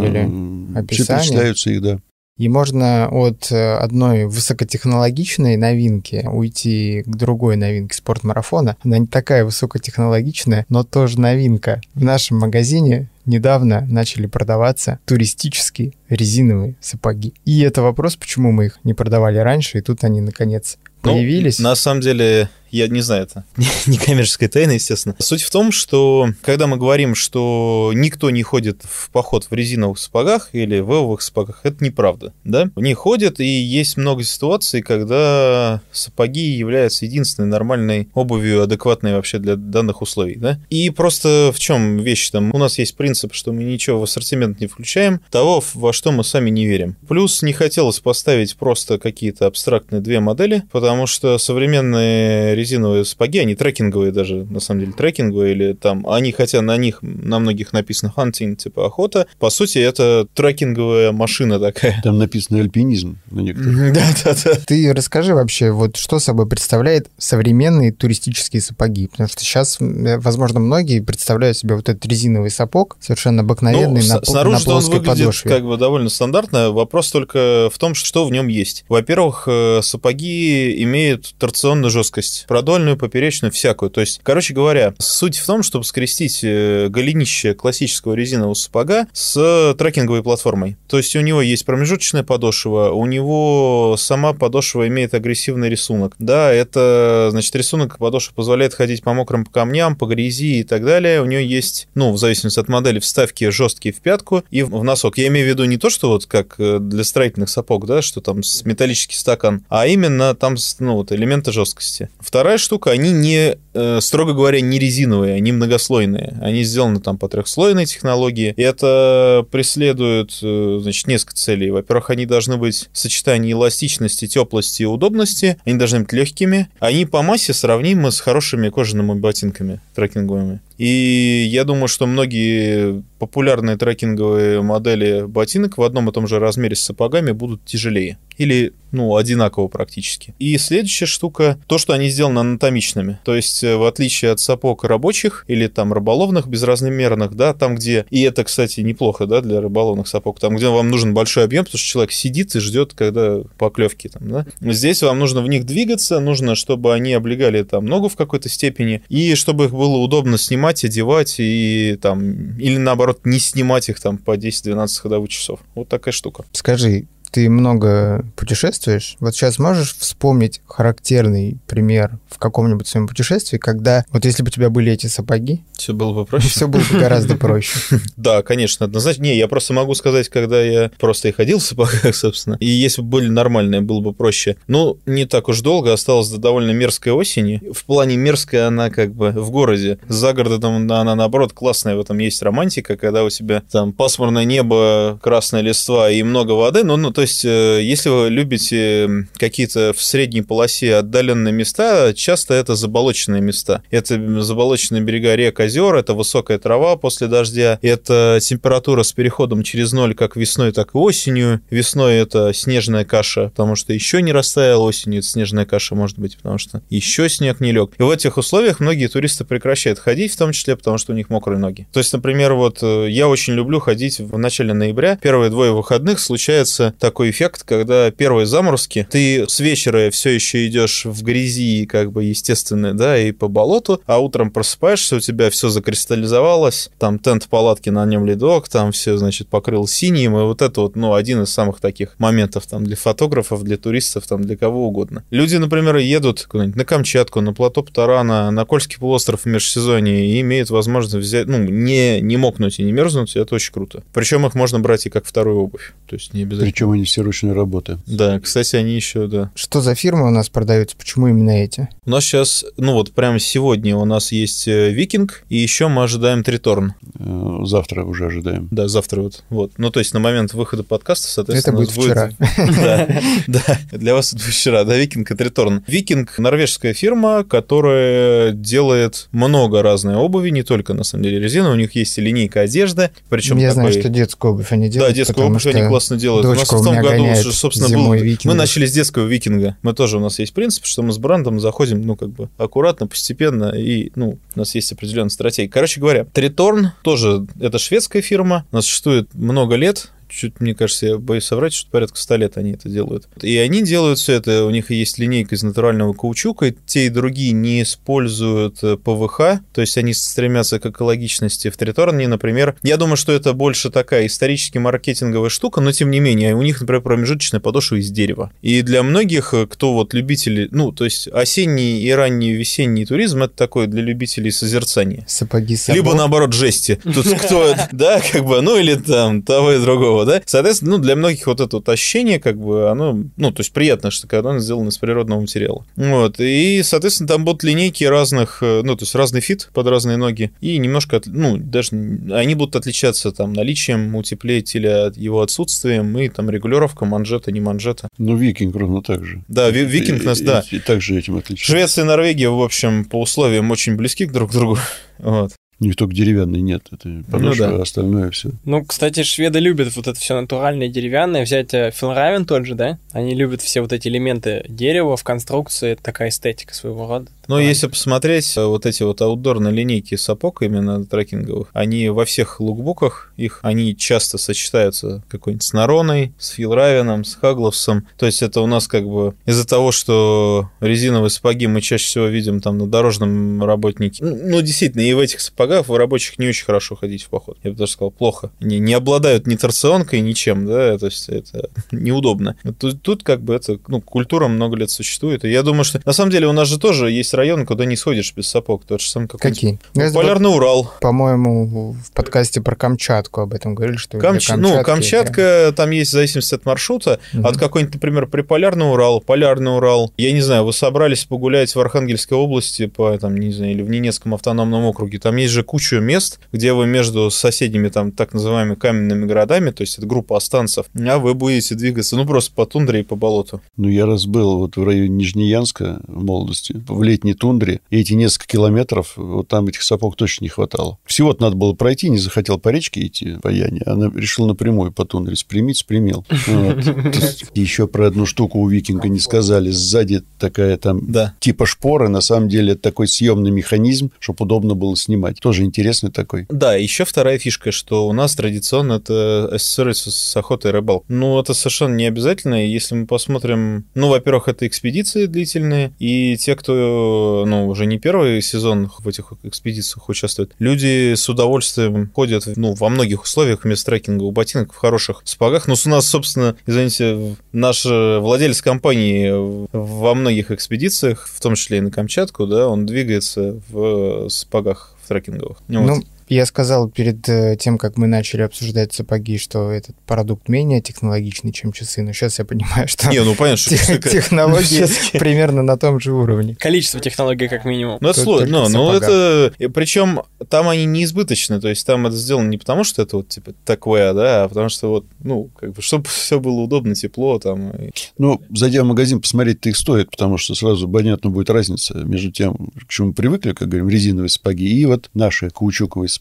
перечисляются их, да. И можно от э, одной высокотехнологичной новинки уйти к другой новинке спортмарафона. Она не такая высокотехнологичная, но тоже новинка. В нашем магазине недавно начали продаваться туристические резиновые сапоги. И это вопрос, почему мы их не продавали раньше, и тут они, наконец, Ну, появились. на самом деле, я не знаю, это не коммерческая тайна, естественно. Суть в том, что когда мы говорим, что никто не ходит в поход в резиновых сапогах или в эвовых сапогах, это неправда, да? Не ходят, и есть много ситуаций, когда сапоги являются единственной нормальной обувью, адекватной вообще для данных условий, да? И просто в чем вещь там? У нас есть принцип, что мы ничего в ассортимент не включаем, того, во что мы сами не верим. Плюс не хотелось поставить просто какие-то абстрактные две модели, потому что современные резиновые сапоги, они трекинговые даже, на самом деле, трекинговые, или там, они, хотя на них, на многих написано hunting, типа охота, по сути, это трекинговая машина такая. Там написано альпинизм на некоторых. Да, да, да. Ты расскажи вообще, вот что собой представляет современные туристические сапоги? Потому что сейчас, э, возможно, многие представляют себе вот этот резиновый сапог, совершенно обыкновенный, Ну, на, снаружи на что он плоской выглядит подошве. как бы довольно стандартно. Вопрос только в том, что в нем есть. Во-первых, э, сапоги имеют торционную жесткость. Продольную, поперечную, всякую. То есть, короче говоря, суть в том, чтобы скрестить э, голенище классического резинового сапога с трекинговой платформой. То есть у него есть промежуточная подошва, у него сама подошва имеет агрессивный рисунок. Да, это, значит, рисунок подошвы позволяет ходить по мокрым камням, по грязи и так далее. У нее есть, ну, в зависимости от модели, вставки жесткие в пятку и в носок. Я имею в виду не то, что вот как э, для строительных сапог, да, что там с металлический стакан, а именно там, ну, вот элементы жесткости. Вторая штука, они не, э, строго говоря, не резиновые, они многослойные. Они сделаны там по трехслойной технологии. И это преследует, э, значит, несколько целей. Во-первых, они должны быть в сочетании эластичности, теплости и удобности. Они должны быть легкими. Они по массе сравнимы с хорошими кожаными ботинками трекинговыми. И я думаю, что многие популярные трекинговые модели ботинок в одном и том же размере с сапогами будут тяжелее. Или, ну, одинаково практически. И следующая штука, то, что они сделаны анатомичными. То есть, э, в отличие от сапог рабочих или там рыболовных, безразмерных, да, там, где... И это, кстати, неплохо, да, для рыболовных сапог. Там, где вам нужен большой объем, потому что человек сидит и ждет, когда поклевки там, да. Здесь вам нужно в них двигаться, нужно, чтобы они облегали там ногу в какой-то степени, и чтобы их было удобно снимать, одевать, и там... Или, наоборот, не снимать их там по 10-12 ходовых часов. Вот такая штука. Скажи, ты много путешествуешь. Вот сейчас можешь вспомнить характерный пример в каком-нибудь своем путешествии, когда вот если бы у тебя были эти сапоги, Все было бы проще. все было бы гораздо проще. Да, конечно, однозначно. Не, я просто могу сказать, когда я просто и ходил в сапогах, собственно, и если бы были нормальные, было бы проще. Ну, не так уж долго, осталось до довольно мерзкой осени. В плане мерзкой она как бы в городе. За городом она, наоборот, классная, в этом есть романтика, когда у тебя там пасмурное небо, красная листва и много воды. Ну, ну то есть, э, если вы любите какие-то в средней полосе отдаленные места, часто это заболоченные места. Это заболоченные берега рек, озер, это высокая трава после дождя, это температура с переходом через ноль как весной, так и осенью. Весной это снежная каша, потому что еще не растаяла, осенью это снежная каша может быть, потому что еще снег не лег. И в этих условиях многие туристы прекращают ходить, в том числе потому, что у них мокрые ноги. То есть, например, вот э, я очень люблю ходить в начале ноября. Первые двое выходных случается такой эффект, когда первые заморозки, ты с вечера все еще идешь в грязи, как бы естественно, да, и по болоту, а утром просыпаешься, у тебя все закристаллизовалось, там тент палатки на нем ледок, там все, значит, покрыл синим, и вот это вот, ну, один из самых таких моментов там для фотографов, для туристов, там для кого угодно. Люди, например, едут на Камчатку, на плато Птарана, на Кольский полуостров в межсезонье и имеют возможность взять, ну, не, не мокнуть и не мерзнуть, это очень круто. Причем их можно брать и как вторую обувь, то есть не обязательно. Причем не все ручной работы. Да, кстати, они еще, да. Что за фирмы у нас продаются? Почему именно эти? У нас сейчас, ну вот прямо сегодня у нас есть э, Викинг, и еще мы ожидаем Триторн. Э, завтра уже ожидаем. Да, завтра вот. вот. Ну, то есть на момент выхода подкаста, соответственно... Это будет, вчера. Да, для вас это вчера, да, Викинг и Триторн. Викинг — норвежская фирма, которая делает много разной обуви, не только, на самом деле, резина. У них есть и линейка одежды, причем Я знаю, что детскую обувь они делают. Да, детскую обувь они классно делают. У, нас 2006 году, собственно, был... Мы начали с детского викинга. Мы тоже, у нас есть принцип, что мы с брендом заходим, ну, как бы, аккуратно, постепенно, и, ну, у нас есть определенная стратегия. Короче говоря, Триторн тоже, это шведская фирма, она существует много лет, чуть, мне кажется, я боюсь соврать, что порядка 100 лет они это делают. И они делают все это, у них есть линейка из натурального каучука, и те и другие не используют э, ПВХ, то есть они стремятся к экологичности. В Триторне, например, я думаю, что это больше такая исторически маркетинговая штука, но тем не менее, у них, например, промежуточная подошва из дерева. И для многих, э, кто вот любители, ну, то есть осенний и ранний весенний туризм, это такой для любителей созерцания. Сапоги собак. Либо наоборот жести. Тут кто, да, как бы, ну или там того и другого, да. Соответственно, ну для многих вот это вот ощущение, как бы, оно, ну, то есть приятно, что когда оно сделано из природного материала. Вот, и, соответственно, там будут линейки разных, э, ну, то есть разный фит под разные ноги, и немножко, от- ну, даже они будут отличаться там наличием утеплителя, его отсутствием, и там регулировка манжета, не манжета. Ну, викинг ровно так же. Да, ви- викинг нас, И- да. И, и также этим отличается. Швеция и Норвегия, в общем, по условиям очень близки друг к другу. Вот. Них только деревянный нет. Это подошва, да. а остальное все. Ну, кстати, шведы любят вот это все натуральное, деревянное. Взять э, Филравен тот же, да? Они любят все вот эти элементы дерева в конструкции. Это такая эстетика своего рода. Но Ну, если посмотреть э, вот эти вот аутдорные линейки сапог именно трекинговых, они во всех лукбуках, их они часто сочетаются какой-нибудь с Нароной, с Филравеном, с Хагловсом. То есть это у нас как бы из-за того, что резиновые сапоги мы чаще всего видим там на дорожном работнике. Ну, ну, действительно, и в этих сапогах в рабочих не очень хорошо ходить в поход. Я бы даже сказал, плохо. Они не обладают ни торционкой, ничем, да, то есть это неудобно. Тут, тут как бы это, ну, культура много лет существует. И я думаю, что на самом деле у нас же тоже есть районы, куда не сходишь без сапог. Тот же самый какой-нибудь Какие? Ну, это Полярный Урал. По-моему, в подкасте про Камчатку об этом говорили, что Камч- Ну, Камчатки Камчатка, там есть в зависимости от маршрута. Мгм. От какой-нибудь, например, приполярный Урал, полярный Урал. Я не знаю, вы собрались погулять в Архангельской области, по, там, не знаю, или в Ненецком автономном округе. Там есть же куча мест, где вы между соседними, там, так называемыми каменными городами, то есть это группа останцев, а вы будете двигаться, ну, просто по тундре и по болоту. Ну, я раз был вот в районе Нижнеянска в молодости, в летней тундре, и эти несколько километров, вот там этих сапог точно не хватало. Всего-то надо было пройти, не захотел по речке идти, по Яне, а решил напрямую по тундре спрямить, спрямил. Еще про одну штуку у викинга не сказали. Сзади такая там типа шпоры, на самом деле это такой съемный механизм, чтобы удобно было снимать. Тоже интересный такой. Да, еще вторая фишка, что у нас традиционно это ассоциируется с охотой и рыбалкой. Ну, это совершенно не обязательно. Если мы посмотрим... Ну, во-первых, это экспедиции длительные, и те, кто, ну, уже не первый сезон в этих экспедициях участвует, люди с удовольствием ходят, ну, во многих условиях вместо трекинга у ботинок в хороших сапогах. Но у нас, собственно, извините, наш владелец компании во многих экспедициях, в том числе и на Камчатку, да, он двигается в сапогах в трекинговых. Ну, вот. Я сказал перед э, тем, как мы начали обсуждать сапоги, что этот продукт менее технологичный, чем часы, но сейчас я понимаю, что Не, ну понятно, что технологии примерно на том же уровне. Количество технологий как минимум. Ну, это сложно, но это... Причем там они не избыточны, то есть там это сделано не потому, что это вот типа такое, да, а потому что вот, ну, как бы, чтобы все было удобно, тепло там. Ну, зайдя в магазин, посмотреть-то их стоит, потому что сразу понятно будет разница между тем, к чему мы привыкли, как говорим, резиновые сапоги, и вот наши каучуковые сапоги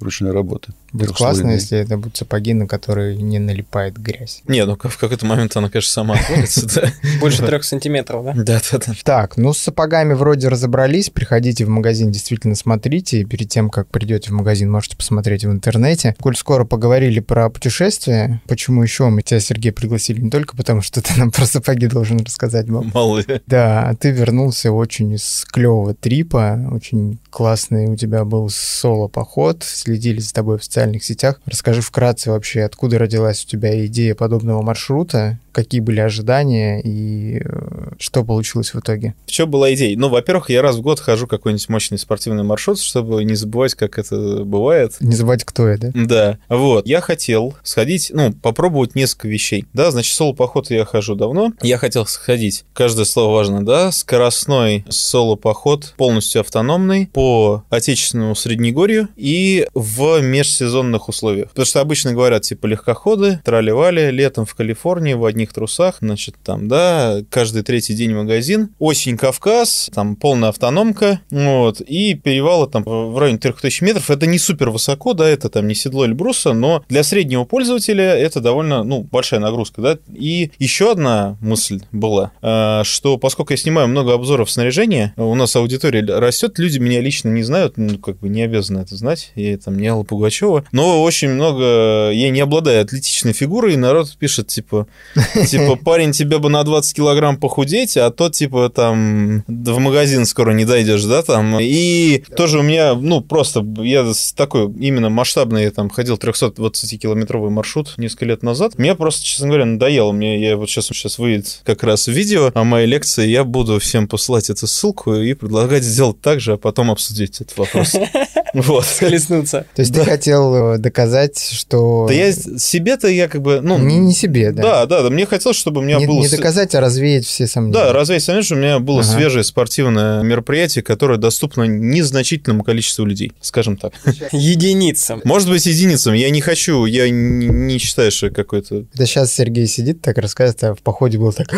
ручной работы. Будет классно, если это будут сапоги, на которые не налипает грязь. Не, ну в какой-то момент она, конечно, сама отвалится, да. Больше трех сантиметров, да? Да, да, да. Так, ну с сапогами вроде разобрались. Приходите в магазин, действительно смотрите. И перед тем, как придете в магазин, можете посмотреть в интернете. Коль скоро поговорили про путешествия, почему еще мы тебя, Сергей, пригласили не только потому, что ты нам про сапоги должен рассказать. Мало ли. Да, а ты вернулся очень из клевого трипа. Очень классный у тебя был соло-поход. Следили за тобой в социальных сетях. Расскажи вкратце вообще, откуда родилась у тебя идея подобного маршрута, какие были ожидания и э, что получилось в итоге? В чем была идея? Ну, во-первых, я раз в год хожу какой-нибудь мощный спортивный маршрут, чтобы не забывать, как это бывает. Не забывать, кто я, да? Да. Вот. Я хотел сходить, ну, попробовать несколько вещей. Да, значит, соло-поход я хожу давно. Я хотел сходить, каждое слово важно, да, скоростной соло-поход, полностью автономный, по отечественному Среднегорью и в межсезонных условиях. Потому что обычно говорят, типа, легкоходы, тролливали летом в Калифорнии в одних трусах, значит, там, да, каждый третий день магазин. Осень Кавказ, там полная автономка, вот, и перевалы там в районе 3000 метров. Это не супер высоко, да, это там не седло Эльбруса, но для среднего пользователя это довольно, ну, большая нагрузка, да. И еще одна мысль была, э, что поскольку я снимаю много обзоров снаряжения, у нас аудитория растет, люди меня лично не знают, ну, как бы не обязаны это знать, я там не Алла Пугачева, но очень много, я не обладаю атлетичной фигурой, и народ пишет, типа, Типа, парень, тебе бы на 20 килограмм похудеть, а то, типа, там, в магазин скоро не дойдешь, да, там. И тоже у меня, ну, просто, я такой именно масштабный, там, ходил 320-километровый маршрут несколько лет назад. Мне просто, честно говоря, надоело. Мне, я вот сейчас, сейчас выйдет как раз видео о моей лекции, я буду всем посылать эту ссылку и предлагать сделать так же, а потом обсудить этот вопрос. Вот. Схлестнуться. То есть ты хотел э, доказать, что... Да я себе-то я как бы, ну... Не, не себе, да. Да, да, да. Мне хотелось, чтобы у меня было... Не доказать, а развеять все сомнения. Да, развеять сомнения, чтобы у меня было свежее спортивное мероприятие, которое доступно незначительному количеству людей, скажем так. Единицам. Может быть, единицам. Я не хочу, я не, не считаю, что какой-то... Да сейчас Сергей сидит так, рассказывает, а в походе был так...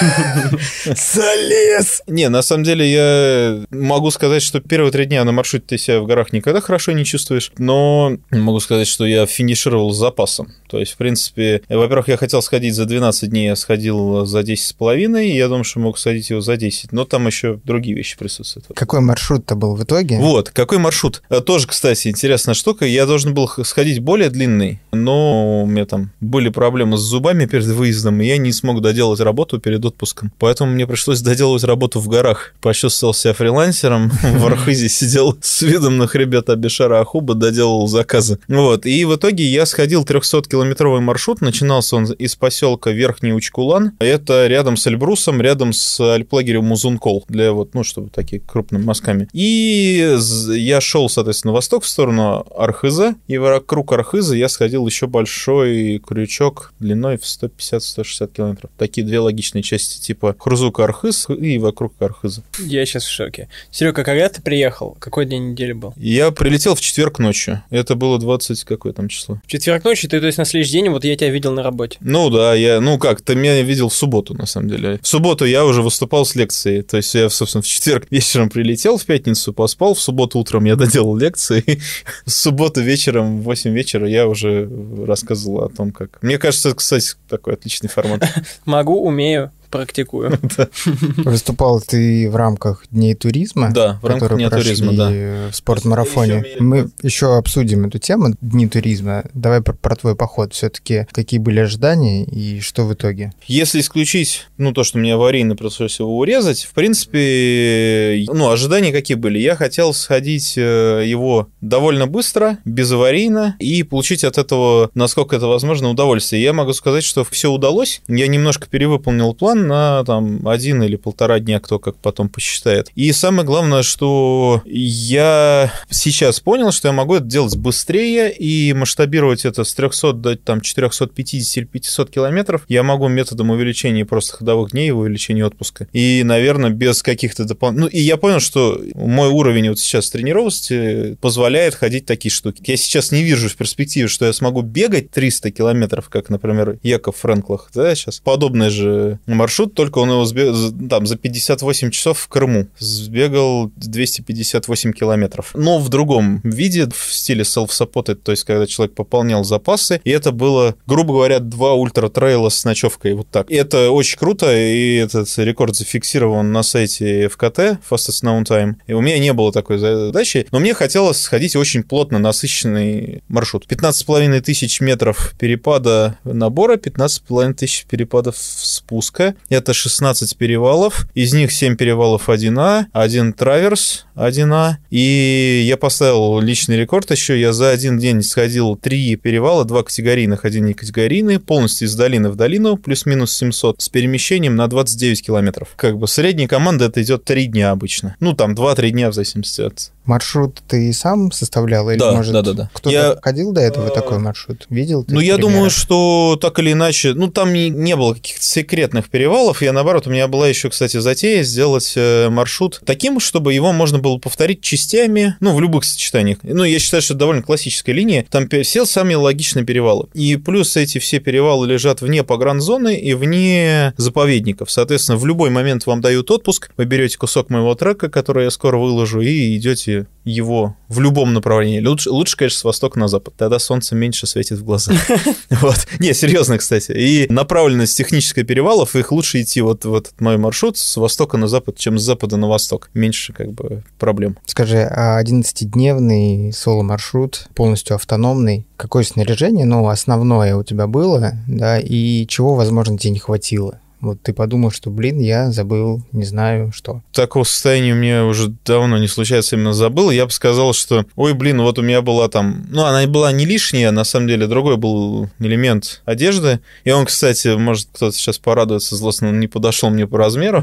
Залез! Не, на самом деле я могу сказать, что первые три дня на маршруте ты себя в горах никогда хорошо не чувствуешь, но могу сказать, что я финишировал с запасом. То есть, в принципе, во-первых, я хотел сходить за 12 дней, я сходил за 10 с половиной, я думаю, что мог сходить его за 10, но там еще другие вещи присутствуют. Какой маршрут-то был в итоге? Вот, какой маршрут? Э, тоже, кстати, интересная штука. Я должен был сходить более длинный, но у меня там были проблемы с зубами перед выездом, и я не смог доделать работу перед отпуском. Поэтому мне пришлось доделывать работу в горах. Почувствовал себя фрилансером, в Архизе сидел с видом на хребет Абишара Ахуба, доделал заказы. Вот, и в итоге я сходил 300 километров километровый маршрут. Начинался он из поселка Верхний Учкулан. Это рядом с Эльбрусом, рядом с альплагерем Музункол. Для вот, ну, чтобы такие крупными мазками. И я шел, соответственно, на восток в сторону Архиза. И вокруг Архиза я сходил еще большой крючок длиной в 150-160 километров. Такие две логичные части, типа Хрузука Архиз и вокруг Архиза. Я сейчас в шоке. Серега, когда ты приехал? Какой день недели был? Я прилетел в четверг ночью. Это было 20 какое там число? В четверг ночью ты, то есть, на следующий день, вот я тебя видел на работе. Ну да, я, ну как, ты меня видел в субботу, на самом деле. В субботу я уже выступал с лекцией, то есть я, собственно, в четверг вечером прилетел, в пятницу поспал, в субботу утром я доделал лекции, в субботу вечером в 8 вечера я уже рассказывал о том, как... Мне кажется, кстати, такой отличный формат. Могу, умею практикую. Выступал ты в рамках Дней туризма? Да, в рамках Дня туризма, да. в спортмарафоне. Мы еще обсудим эту тему Дни туризма. Давай про, про твой поход. Все-таки какие были ожидания и что в итоге? Если исключить, ну, то, что мне аварийно пришлось его урезать, в принципе, ну, ожидания какие были? Я хотел сходить э, его довольно быстро, безаварийно, и получить от этого, насколько это возможно, удовольствие. Я могу сказать, что все удалось. Я немножко перевыполнил план на там один или полтора дня, кто как потом посчитает. И самое главное, что я сейчас понял, что я могу это делать быстрее и масштабировать это с 300 до там 450 или 500 километров. Я могу методом увеличения просто ходовых дней и увеличения отпуска. И, наверное, без каких-то дополнительных... Ну, и я понял, что мой уровень вот сейчас тренировки позволяет ходить такие штуки. Я сейчас не вижу в перспективе, что я смогу бегать 300 километров, как, например, Яков Френклах, да, сейчас. Подобный же маршрут, только он его сбег... там за 58 часов в Крыму сбегал 258 километров. Но в другом виде, в стиле self-supported, то есть когда человек пополнял запасы, и это было, грубо говоря, два ультра-трейла с ночевкой, вот так. И это очень круто, и этот рекорд зафиксирован на сайте FKT, Fastest Known Time. И у меня не было такой задачи, но мне хотелось сходить очень плотно насыщенный маршрут. 15,5 тысяч метров перепада набора, 15,5 тысяч перепадов спуска. Это 16 перевалов, из них 7 перевалов 1А, один траверс 1А, и я поставил личный рекорд еще, я за один день сходил 3 перевала, 2 категорийных, один не категорийный, полностью из долины в долину, плюс-минус 700, с перемещением на 29 километров. Как бы средняя команда это идет 3 дня обычно. Ну, там 2-3 дня в зависимости от Маршрут ты сам составлял или, да, может, да, да, да. кто-то я... ходил до этого такой маршрут? Видел ты Ну, я примеры? думаю, что так или иначе, ну, там не, не было каких-то секретных перевалов. Я, наоборот, у меня была еще, кстати, затея сделать э, маршрут таким, чтобы его можно было повторить частями, ну, в любых сочетаниях. Ну, я считаю, что это довольно классическая линия. Там все самые логичные перевалы. И плюс эти все перевалы лежат вне погранзоны и вне заповедников. Соответственно, в любой момент вам дают отпуск, вы берете кусок моего трека, который я скоро выложу, и идете его в любом направлении. Лучше, лучше, конечно, с востока на запад. Тогда солнце меньше светит в глаза. Вот. Не, серьезно, кстати. И направленность технической перевалов, их лучше идти вот в этот мой маршрут с востока на запад, чем с запада на восток. Меньше как бы проблем. Скажи, а 11-дневный соло-маршрут полностью автономный, какое снаряжение, ну, основное у тебя было, да, и чего, возможно, тебе не хватило? Вот ты подумал, что, блин, я забыл, не знаю что. Такого состояния у меня уже давно не случается, именно забыл. Я бы сказал, что, ой, блин, вот у меня была там... Ну, она была не лишняя, на самом деле, другой был элемент одежды. И он, кстати, может, кто-то сейчас порадуется, злостно он не подошел мне по размеру.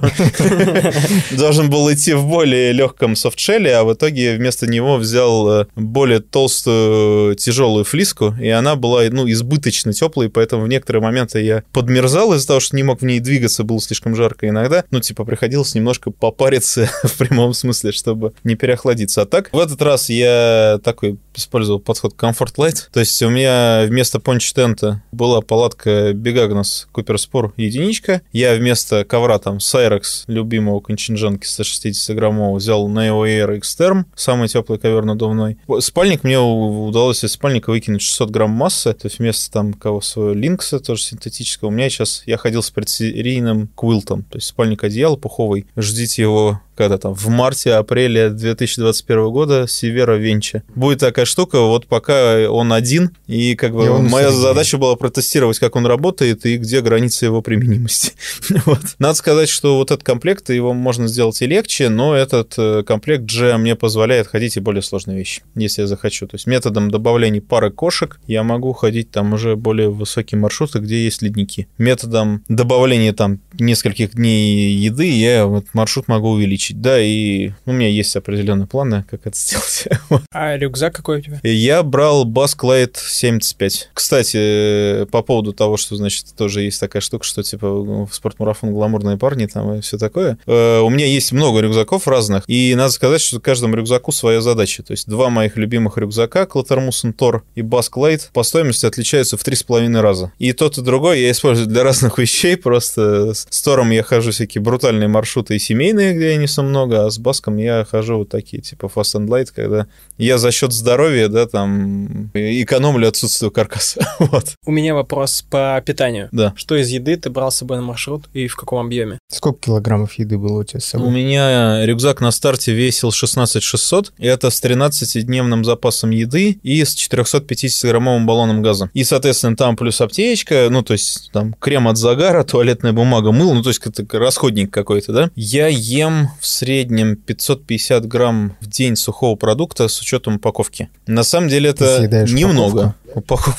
Должен был идти в более легком софтшеле, а в итоге вместо него взял более толстую тяжелую флиску, и она была, ну, избыточно теплой, поэтому в некоторые моменты я подмерзал из-за того, что не мог в ней двигаться было слишком жарко иногда. Ну, типа, приходилось немножко попариться в прямом смысле, чтобы не переохладиться. А так, в этот раз я такой использовал подход Comfort Light. То есть у меня вместо понч-тента была палатка Бегагнос Куперспор единичка. Я вместо ковра там Cyrex, любимого кончинжанки 160-граммового, взял Neo Air Xterm, самый теплый ковер надувной. Спальник мне удалось из спальника выкинуть 600 грамм массы, то есть вместо там кого своего Линкса, тоже синтетического, у меня сейчас, я ходил с предсерийным квилтом, то есть спальник одеял пуховый. Ждите его когда там в марте-апреле 2021 года Севера Венча. Будет такая штука, вот пока он один, и как бы и моя задача была протестировать, как он работает и где границы его применимости. вот. Надо сказать, что вот этот комплект, его можно сделать и легче, но этот э, комплект G мне позволяет ходить и более сложные вещи, если я захочу. То есть методом добавления пары кошек я могу ходить там уже более высокие маршруты, где есть ледники. Методом добавления там нескольких дней еды я вот маршрут могу увеличить да, и у меня есть определенные планы, как это сделать. А рюкзак какой у тебя? Я брал Basklite 75. Кстати, по поводу того, что, значит, тоже есть такая штука, что, типа, в спортмарафон гламурные парни там и все такое. У меня есть много рюкзаков разных, и надо сказать, что каждому рюкзаку своя задача. То есть два моих любимых рюкзака, Клатермуссен Тор и Basklite, по стоимости отличаются в три с половиной раза. И тот, и другой я использую для разных вещей, просто с Тором я хожу всякие брутальные маршруты и семейные, где я не Финиса много, а с Баском я хожу вот такие, типа Fast and Light, когда я за счет здоровья, да, там, экономлю отсутствие каркаса. вот. У меня вопрос по питанию. Да. Что из еды ты брал с собой на маршрут и в каком объеме? Сколько килограммов еды было у тебя с собой? У меня рюкзак на старте весил 16 600, и это с 13-дневным запасом еды и с 450-граммовым баллоном газа. И, соответственно, там плюс аптечка, ну, то есть там крем от загара, туалетная бумага, мыло, ну, то есть это расходник какой-то, да. Я ем в среднем 550 грамм в день сухого продукта с учетом упаковки. На самом деле это немного. Упаковку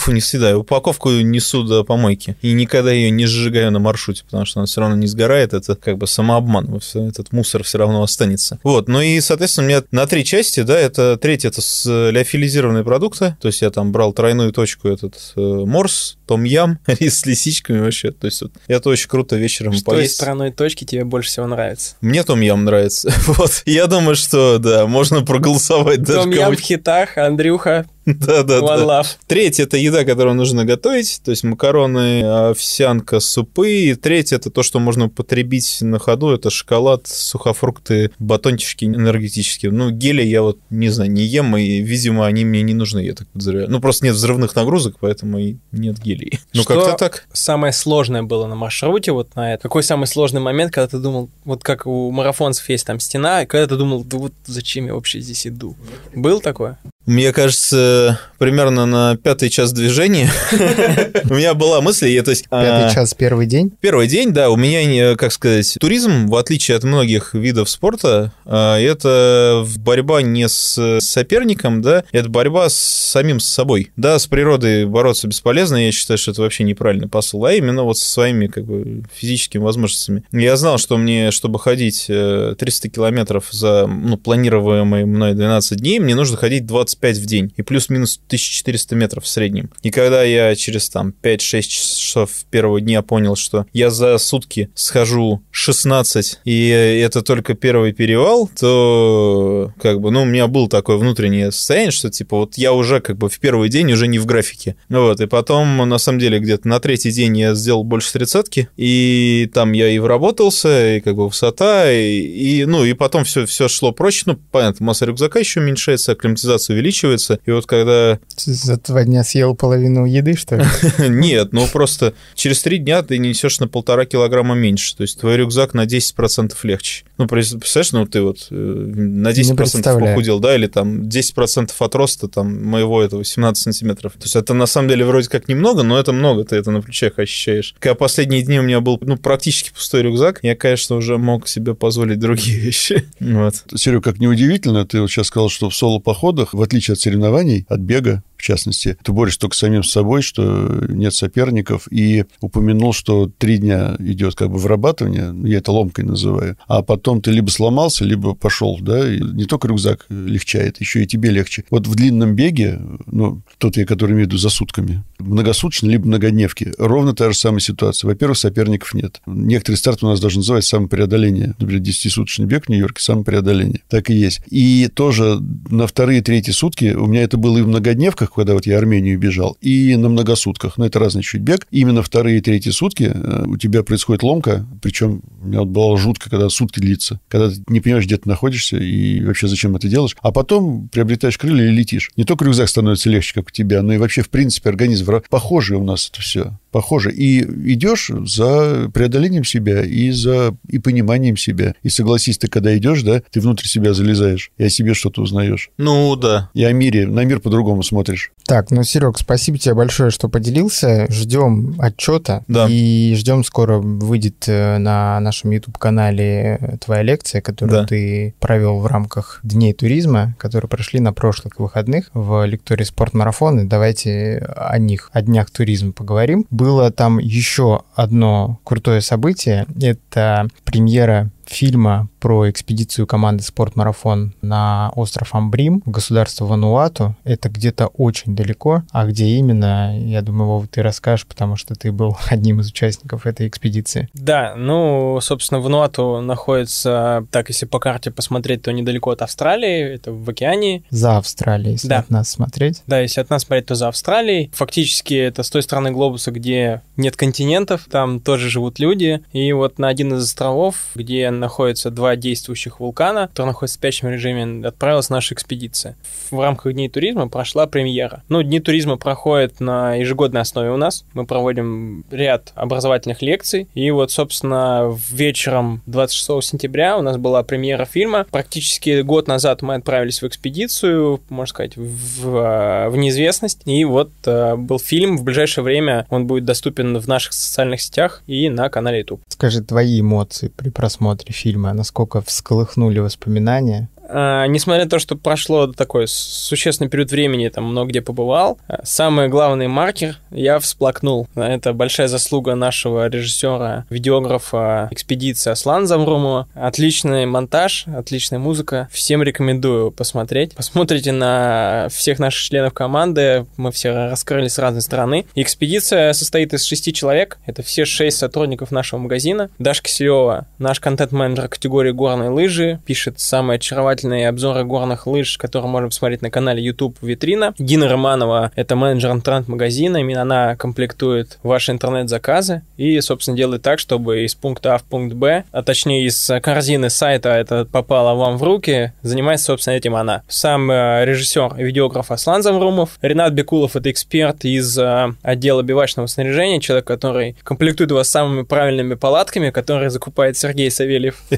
не съедаю. Упаковку несу до помойки. И никогда ее не сжигаю на маршруте, потому что она все равно не сгорает. Это как бы самообман. Этот мусор все равно останется. Вот. Ну и, соответственно, у меня на три части, да, это треть это с леофилизированные продукты. То есть я там брал тройную точку этот э, морс, том-ям, рис с лисичками вообще. То есть вот, это очень круто вечером Что из поесть. страной точки тебе больше всего нравится? Мне том-ям нравится. Вот. Я думаю, что, да, можно проголосовать Том ям в хитах, Андрюха, Да, да, one да. love. Треть это еда, которую нужно готовить, то есть макароны, овсянка, супы. И треть это то, что можно потребить на ходу, это шоколад, сухофрукты, батончики энергетические. Ну, гели я вот, не знаю, не ем, и, видимо, они мне не нужны, я так подозреваю. Ну, просто нет взрывных нагрузок, поэтому и нет гелей. Ну, как-то так. Самое сложное было на маршруте вот на это? Какой самый сложный момент, когда ты думал, вот как у марафонцев есть там стена, и когда ты думал, да вот зачем я вообще здесь иду? Был такое? Мне кажется, примерно на пятый час движения у меня была мысль, я, то есть... Пятый а, час, первый день? Первый день, да, у меня, не, как сказать, туризм, в отличие от многих видов спорта, а, это борьба не с соперником, да, это борьба с самим с собой. Да, с природой бороться бесполезно, я считаю, что это вообще неправильный посыл, а именно вот со своими как бы физическими возможностями. Я знал, что мне, чтобы ходить э, 300 километров за ну, планируемые мной 12 дней, мне нужно ходить 25 в день и плюс-минус 1400 метров в среднем. И когда я через там 5-6 часов первого дня понял, что я за сутки схожу 16, и это только первый перевал, то как бы, ну, у меня было такое внутреннее состояние, что типа вот я уже как бы в первый день уже не в графике. Ну вот, и потом, на самом деле, где-то на третий день я сделал больше тридцатки, и там я и вработался, и как бы высота, и, и, ну, и потом все, все шло проще. Ну, понятно, масса рюкзака еще уменьшается, акклиматизация и вот когда За два дня съел половину еды, что ли? нет, ну просто через три дня ты несешь на полтора килограмма меньше. То есть твой рюкзак на 10% легче. Ну, представляешь, ну ты вот э, на 10% представляю. похудел, да, или там 10% от роста там моего этого 17 сантиметров. То есть это на самом деле вроде как немного, но это много, ты это на плечах ощущаешь. Когда последние дни у меня был, ну, практически пустой рюкзак, я, конечно, уже мог себе позволить другие вещи. Вот. Серега, как неудивительно, ты вот сейчас сказал, что в соло-походах, в отличие от соревнований, от бега, в частности, ты борешься только с самим собой, что нет соперников, и упомянул, что три дня идет как бы вырабатывание, ну, я это ломкой называю, а потом ты либо сломался, либо пошел, да, и не только рюкзак легчает, еще и тебе легче. Вот в длинном беге, ну, тот я, который имею в виду за сутками, многосуточно, либо многодневки, ровно та же самая ситуация. Во-первых, соперников нет. Некоторые старты у нас даже называют самопреодоление. Например, 10-суточный бег в Нью-Йорке, самопреодоление. Так и есть. И тоже на вторые и третьи сутки, у меня это было и в многодневках, когда вот я Армению бежал, и на многосутках. Но это разный чуть бег. Именно вторые и третьи сутки э, у тебя происходит ломка, причем у меня вот было жутко, когда сутки длится, когда ты не понимаешь, где ты находишься и вообще зачем это делаешь, а потом приобретаешь крылья и летишь. Не только рюкзак становится легче, как у тебя, но и вообще, в принципе, организм похожий у нас это все. Похоже. И идешь за преодолением себя и за и пониманием себя. И согласись, ты когда идешь, да, ты внутрь себя залезаешь и о себе что-то узнаешь. Ну, да. И о мире, на мир по-другому смотришь. Так, ну, Серег, спасибо тебе большое, что поделился. Ждем отчета. Да. И ждем, скоро выйдет э, на нашем YouTube-канале твоя лекция, которую Да. ты провел в рамках Дней туризма, которые прошли на прошлых выходных в лектории «Спортмарафон». И давайте о них, о днях туризма поговорим. Было там еще одно крутое событие. Это премьера фильма про экспедицию команды «Спортмарафон» на остров Амбрим в государство Вануату. Это где-то очень далеко. А где именно, я думаю, Вова, ты расскажешь, потому что ты был одним из участников этой экспедиции. Да, ну, собственно, Вануату находится, так если по карте посмотреть, то недалеко от Австралии, это в океане. За Австралией, если Да. от нас смотреть. Да, если от нас смотреть, то за Австралией. Фактически это с той стороны глобуса, где нет континентов, там тоже живут люди. И вот на один из островов, где находятся два действующих вулкана, которые находятся в спящем режиме, отправилась наша экспедиция. В рамках Дней туризма прошла премьера. Ну, Дни туризма проходят на ежегодной основе у нас. Мы проводим ряд образовательных лекций. И вот, собственно, вечером 26 сентября у нас была премьера фильма. Практически год назад мы отправились в экспедицию, можно сказать, в, в неизвестность. И вот э, был фильм. В ближайшее время он будет доступен в наших социальных сетях и на канале YouTube. Скажи, твои эмоции при просмотре фильма, насколько всколыхнули воспоминания? А, несмотря на то, что прошло такой существенный период времени, там много где побывал, а, самый главный маркер я всплакнул. Это большая заслуга нашего режиссера, видеографа экспедиции Аслан Замрумова. Отличный монтаж, отличная музыка. Всем рекомендую посмотреть. Посмотрите на всех наших членов команды. Мы все раскрыли с разной стороны. Экспедиция состоит из шести человек. Это все шесть сотрудников нашего магазина. Даша Киселева, наш контент-менеджер категории горные лыжи, пишет самые очаровательные замечательные обзоры горных лыж, которые можно посмотреть на канале YouTube Витрина. Дина Романова — это менеджер интернет-магазина, именно она комплектует ваши интернет-заказы и, собственно, делает так, чтобы из пункта А в пункт Б, а точнее из корзины сайта это попало вам в руки, занимается, собственно, этим она. Сам э, режиссер и видеограф Аслан Замрумов. Ренат Бекулов — это эксперт из э, отдела бивачного снаряжения, человек, который комплектует вас самыми правильными палатками, которые закупает Сергей Савельев.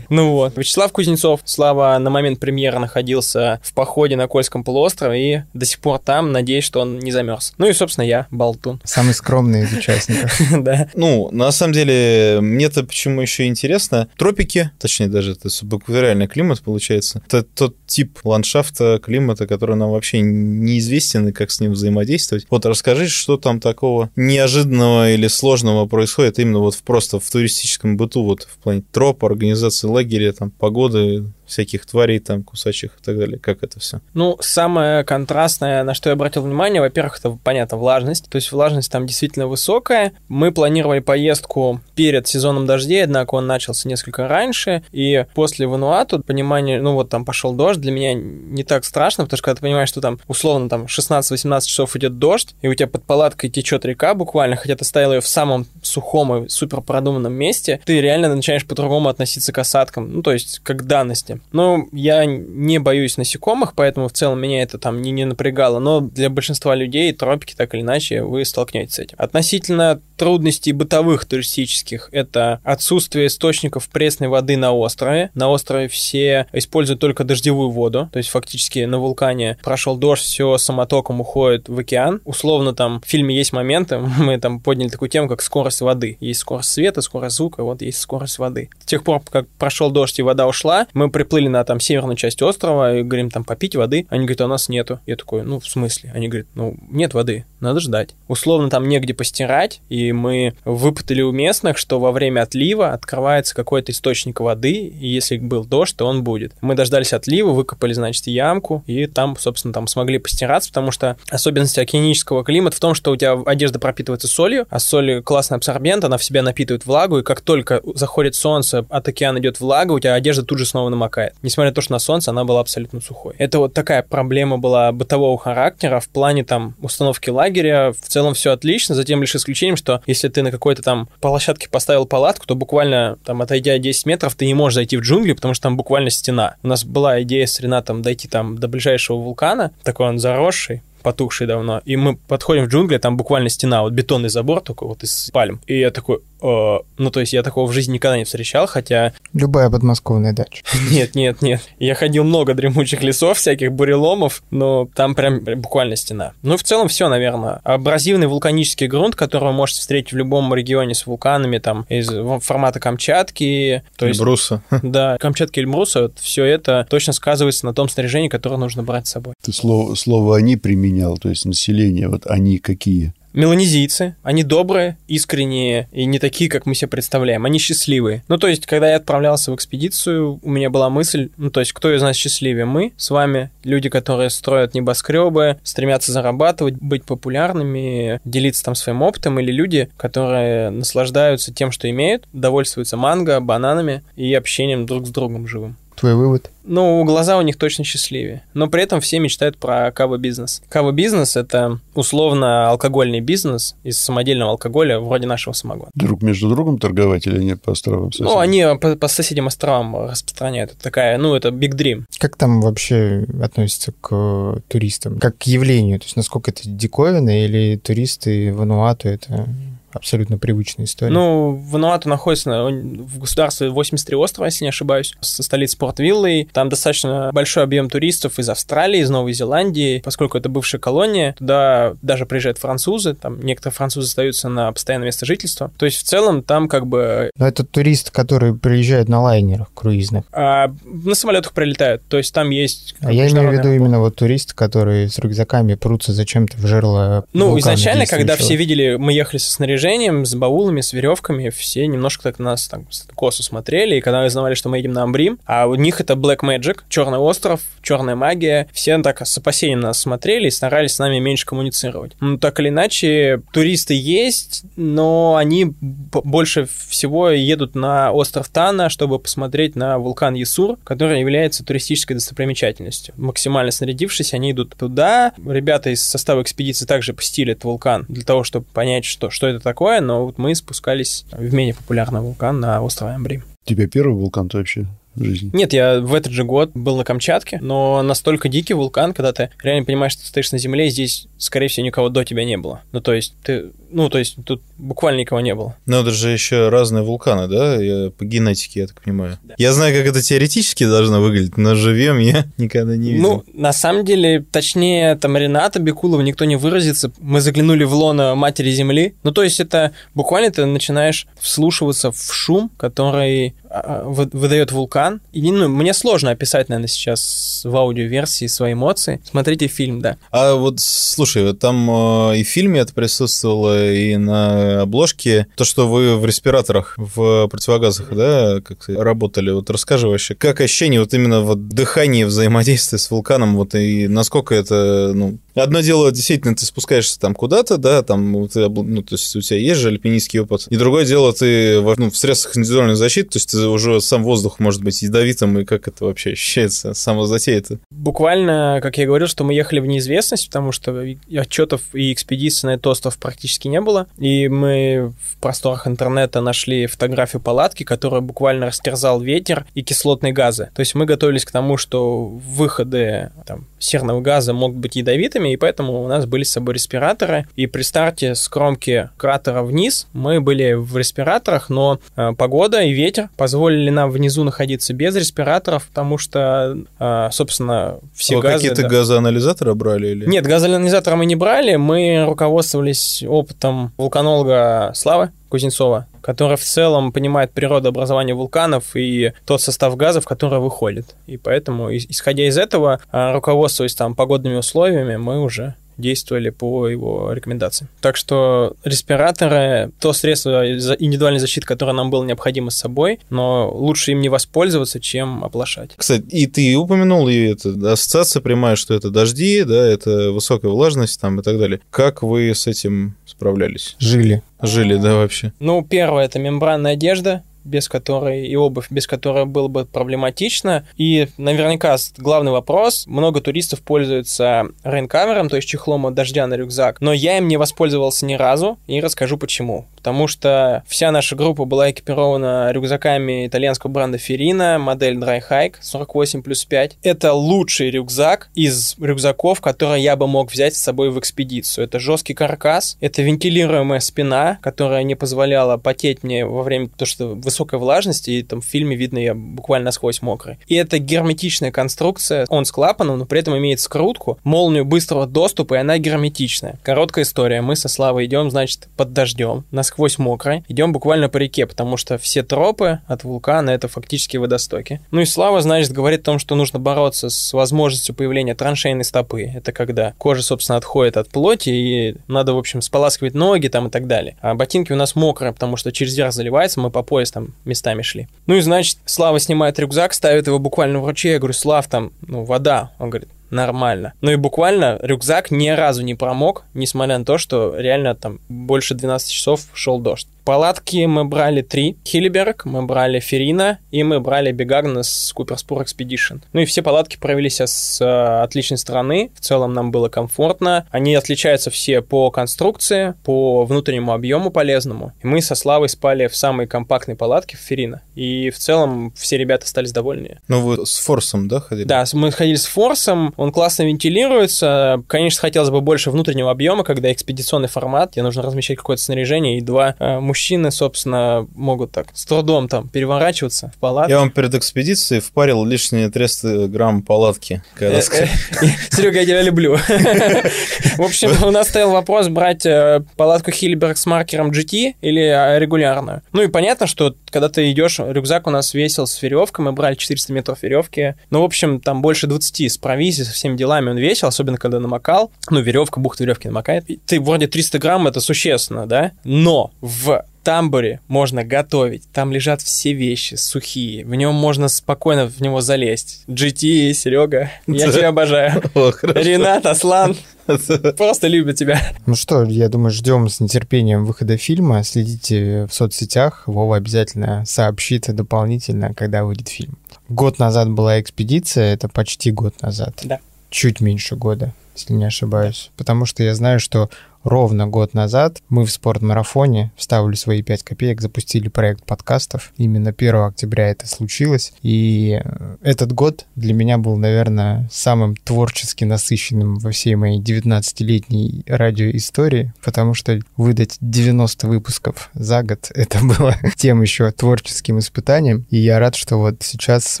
Ну вот. Вячеслав Кузнецов, Слава на момент премьеры находился в походе на Кольском полуострове и до сих пор там, надеюсь, что он не замерз. Ну и, собственно, я, Болтун. Самый скромный из участников. Да. Ну, на самом деле, мне-то почему еще интересно. Тропики, точнее, даже это субэкваториальный климат получается. Это тот тип ландшафта, климата, который нам вообще неизвестен и как с ним взаимодействовать. Вот расскажи, что там такого неожиданного или сложного происходит именно вот в, просто в туристическом быту, вот в плане троп, организации лагеря, там, погоды, всяких тварей там, кусачих и так далее. Как это все? Ну, самое контрастное, на что я обратил внимание, во-первых, это, понятно, влажность. То есть влажность там действительно высокая. Мы планировали поездку перед сезоном дождей, однако он начался несколько раньше, и после Вануату понимание, ну вот там пошел дождь, для меня не так страшно, потому что когда ты понимаешь, что там условно там 16-18 часов идет дождь, и у тебя под палаткой течет река буквально, хотя ты стоял ее в самом сухом и супер продуманном месте, ты реально начинаешь по-другому относиться к осадкам, ну то есть как к данности. Ну, я не боюсь насекомых, поэтому в целом меня это там не, не напрягало, но для большинства людей тропики так или иначе вы столкнетесь с этим. Относительно трудностей бытовых туристических, это отсутствие источников пресной воды на острове. На острове все используют только дождевую воду, то есть фактически на вулкане прошел дождь, все самотоком уходит в океан. Условно там в фильме есть моменты, мы там подняли такую тему, как скорость воды. Есть скорость света, скорость звука, вот есть скорость воды. С тех пор, как прошел дождь и вода ушла, мы приплыли на там северную часть острова и говорим там попить воды. Они говорят, а у нас нету. Я такой, ну в смысле? Они говорят, ну нет воды, надо ждать. Условно там негде постирать, и мы выпытали у местных, что во время отлива открывается какой-то источник воды, и если был дождь, то он будет. Мы дождались отлива, выкопали, значит, ямку, и там, собственно, там смогли постираться, потому что особенность океанического климата в том, что у тебя одежда пропитывается солью, а соль классный абсорбент, она в себя напитывает влагу, и как только заходит солнце, от океана идет влага, у тебя одежда тут же снова намокает. Несмотря на то, что на солнце она была абсолютно сухой. Это вот такая проблема была бытового характера в плане там установки лагеря. В целом все отлично, затем лишь исключением, что если ты на какой-то там площадке поставил палатку, то буквально там отойдя 10 метров, ты не можешь зайти в джунгли, потому что там буквально стена. У нас была идея с Ренатом дойти там до ближайшего вулкана, такой он заросший, потухший давно, и мы подходим в джунгли, там буквально стена, вот бетонный забор только вот из пальм. И я такой, ну, то есть я такого в жизни никогда не встречал, хотя... Любая подмосковная дача. Нет, нет, нет. Я ходил много дремучих лесов, всяких буреломов, но там прям буквально стена. Ну, в целом все, наверное. Абразивный вулканический грунт, который вы можете встретить в любом регионе с вулканами, там, из формата Камчатки. То есть, Эльбруса. Да, Камчатки Эльбруса, вот все это точно сказывается на том снаряжении, которое нужно брать с собой. Ты слово, слово «они» применял, то есть население, вот они какие? Меланезийцы, они добрые, искренние и не такие, как мы себе представляем, они счастливые. Ну, то есть, когда я отправлялся в экспедицию, у меня была мысль, ну, то есть, кто из нас счастливее? Мы с вами, люди, которые строят небоскребы, стремятся зарабатывать, быть популярными, делиться там своим опытом, или люди, которые наслаждаются тем, что имеют, довольствуются манго, бананами и общением друг с другом живым. Твой вывод? Ну, глаза у них точно счастливее. Но при этом все мечтают про кава-бизнес. Кава-бизнес – это условно алкогольный бизнес из самодельного алкоголя, вроде нашего самогона. Друг между другом торговать или не по островам соседям? Ну, они по, по соседним островам распространяют. Это такая, ну, это big dream. Как там вообще относится к туристам? Как к явлению? То есть насколько это диковина или туристы в Вануату это абсолютно привычная история. Ну, Вануату находится в государстве 83 острова, если не ошибаюсь, со столицей Порт-Виллой. Там достаточно большой объем туристов из Австралии, из Новой Зеландии, поскольку это бывшая колония. Туда даже приезжают французы, там некоторые французы остаются на постоянное место жительства. То есть в целом там как бы... Но это турист, который приезжает на лайнерах круизных. А, на самолетах прилетают, то есть там есть... А я имею в виду именно вот туристы, которые с рюкзаками прутся зачем-то в жерло Ну, изначально, когда все видели, мы ехали со снаряжением, снаряжением, с баулами, с веревками, все немножко так нас там косо смотрели, и когда узнавали, что мы едем на Амбрим, а у них это Black Magic, Черный остров, Черная магия, все так с опасением нас смотрели и старались с нами меньше коммуницировать. Ну, так или иначе, туристы есть, но они больше всего едут на остров Тана, чтобы посмотреть на вулкан Ясур, который является туристической достопримечательностью. Максимально снарядившись, они идут туда. Ребята из состава экспедиции также посетили этот вулкан для того, чтобы понять, что, что это такое такое, но вот мы спускались в менее популярный вулкан на острове Амбри. Тебе первый вулкан-то вообще жизни? Нет, я в этот же год был на Камчатке, но настолько дикий вулкан, когда ты реально понимаешь, что ты стоишь на земле, и здесь, скорее всего, никого до тебя не было. Ну, то есть ты ну, то есть тут буквально никого не было. Но это же еще разные вулканы, да? По генетике, я так понимаю. Да. Я знаю, как это теоретически должно выглядеть, но живем я никогда не видел. Ну, на самом деле, точнее, там Рената Бекулова никто не выразится. Мы заглянули в лоно матери Земли. Ну, то есть это буквально ты начинаешь вслушиваться в шум, который а, а, выдает вулкан. И ну, мне сложно описать, наверное, сейчас в аудиоверсии свои эмоции. Смотрите фильм, да. А вот, слушай, там э, и в фильме это присутствовало, и на обложке то, что вы в респираторах, в противогазах, да, как работали. Вот расскажи вообще, как ощущение вот именно вот дыхание, взаимодействие с вулканом, вот и насколько это, ну, Одно дело, действительно, ты спускаешься там куда-то, да, там, ты, ну, то есть у тебя есть же альпинистский опыт. И другое дело, ты ну, в средствах индивидуальной защиты, то есть ты уже сам воздух может быть ядовитым, и как это вообще ощущается, само затея это? Буквально, как я говорил, что мы ехали в неизвестность, потому что отчетов и экспедиций на этот остров практически не было. И мы в просторах интернета нашли фотографию палатки, которая буквально растерзал ветер и кислотные газы. То есть мы готовились к тому, что выходы там, серного газа могут быть ядовитыми, и поэтому у нас были с собой респираторы. И при старте с кромки кратера вниз мы были в респираторах, но э, погода и ветер позволили нам внизу находиться без респираторов, потому что, э, собственно, все а газы... какие-то да. газоанализаторы брали? Или? Нет, газоанализаторы мы не брали, мы руководствовались опытом вулканолога Славы Кузнецова, который в целом понимает природообразование вулканов и тот состав газов, который выходит. И поэтому, исходя из этого, а, руководствуясь там погодными условиями, мы уже действовали по его рекомендациям. Так что респираторы — то средство индивидуальной защиты, которое нам было необходимо с собой, но лучше им не воспользоваться, чем оплошать. Кстати, и ты упомянул, и это ассоциация прямая, что это дожди, да, это высокая влажность там и так далее. Как вы с этим справлялись? Жили. Жили, да, вообще? Ну, первое — это мембранная одежда, без которой и обувь, без которой было бы проблематично. И наверняка главный вопрос, много туристов пользуются рейнкавером, то есть чехлом от дождя на рюкзак, но я им не воспользовался ни разу и расскажу почему. Потому что вся наша группа была экипирована рюкзаками итальянского бренда Ferrina, модель Dry Hike 48 плюс 5. Это лучший рюкзак из рюкзаков, которые я бы мог взять с собой в экспедицию. Это жесткий каркас, это вентилируемая спина, которая не позволяла потеть мне во время того, что высокой влажности, и там в фильме видно я буквально насквозь мокрый. И это герметичная конструкция, он с клапаном, но при этом имеет скрутку, молнию быстрого доступа, и она герметичная. Короткая история. Мы со Славой идем, значит, под дождем, насквозь мокрой, идем буквально по реке, потому что все тропы от вулкана это фактически водостоки. Ну и Слава, значит, говорит о том, что нужно бороться с возможностью появления траншейной стопы. Это когда кожа, собственно, отходит от плоти, и надо, в общем, споласкивать ноги там и так далее. А ботинки у нас мокрые, потому что через верх заливается, мы по пояс там местами шли. Ну и, значит, Слава снимает рюкзак, ставит его буквально в ручей. Я говорю, Слав, там, ну, вода. Он говорит, нормально. Ну и буквально рюкзак ни разу не промок, несмотря на то, что реально там больше 12 часов шел дождь. Палатки мы брали три. Хиллиберг, мы брали Ферина и мы брали Бегарна с Куперспор Expedition. Ну и все палатки провели себя с э, отличной стороны. В целом нам было комфортно. Они отличаются все по конструкции, по внутреннему объему полезному. И мы со Славой спали в самой компактной палатке в Ферина. И в целом все ребята остались довольны. Ну вы с форсом, да, ходили? Да, мы ходили с форсом, он классно вентилируется. Конечно, хотелось бы больше внутреннего объема, когда экспедиционный формат, где нужно размещать какое-то снаряжение, и два э, мужчины, собственно, могут так с трудом там переворачиваться в палатке. Я вам перед экспедицией впарил лишние 300 грамм палатки. Э, Серега, я тебя люблю. В общем, у нас стоял вопрос брать э, палатку Хильберг с маркером GT или э, регулярную. Ну и понятно, что когда ты идешь, рюкзак у нас весил с веревкой, мы брали 400 метров веревки. Ну, в общем, там больше 20 с провизией, со всеми делами он весил, особенно когда намокал. Ну, веревка, бухта веревки намокает. Ты вроде 300 грамм, это существенно, да? Но в тамбуре можно готовить. Там лежат все вещи сухие. В нем можно спокойно в него залезть. GT, Серега, я тебя обожаю. Ренат, Аслан, просто любят тебя. Ну что, я думаю, ждем с нетерпением выхода фильма. Следите в соцсетях. Вова обязательно сообщит дополнительно, когда выйдет фильм. Год назад была экспедиция, это почти год назад. Да. Чуть меньше года, если не ошибаюсь. Потому что я знаю, что ровно год назад мы в спортмарафоне вставили свои 5 копеек, запустили проект подкастов. Именно 1 октября это случилось. И этот год для меня был, наверное, самым творчески насыщенным во всей моей 19-летней радиоистории, потому что выдать 90 выпусков за год — это было тем еще творческим испытанием. И я рад, что вот сейчас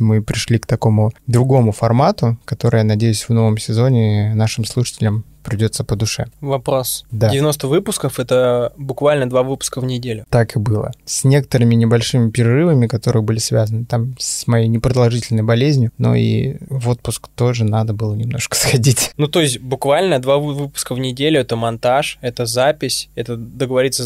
мы пришли к такому другому формату, который, я надеюсь, в новом сезоне нашим слушателям придется по душе. Вопрос. Да. 90 выпусков — это буквально два выпуска в неделю. Так и было. С некоторыми небольшими перерывами, которые были связаны там с моей непродолжительной болезнью, но и в отпуск тоже надо было немножко сходить. Ну, то есть буквально два вы- выпуска в неделю — это монтаж, это запись, это договориться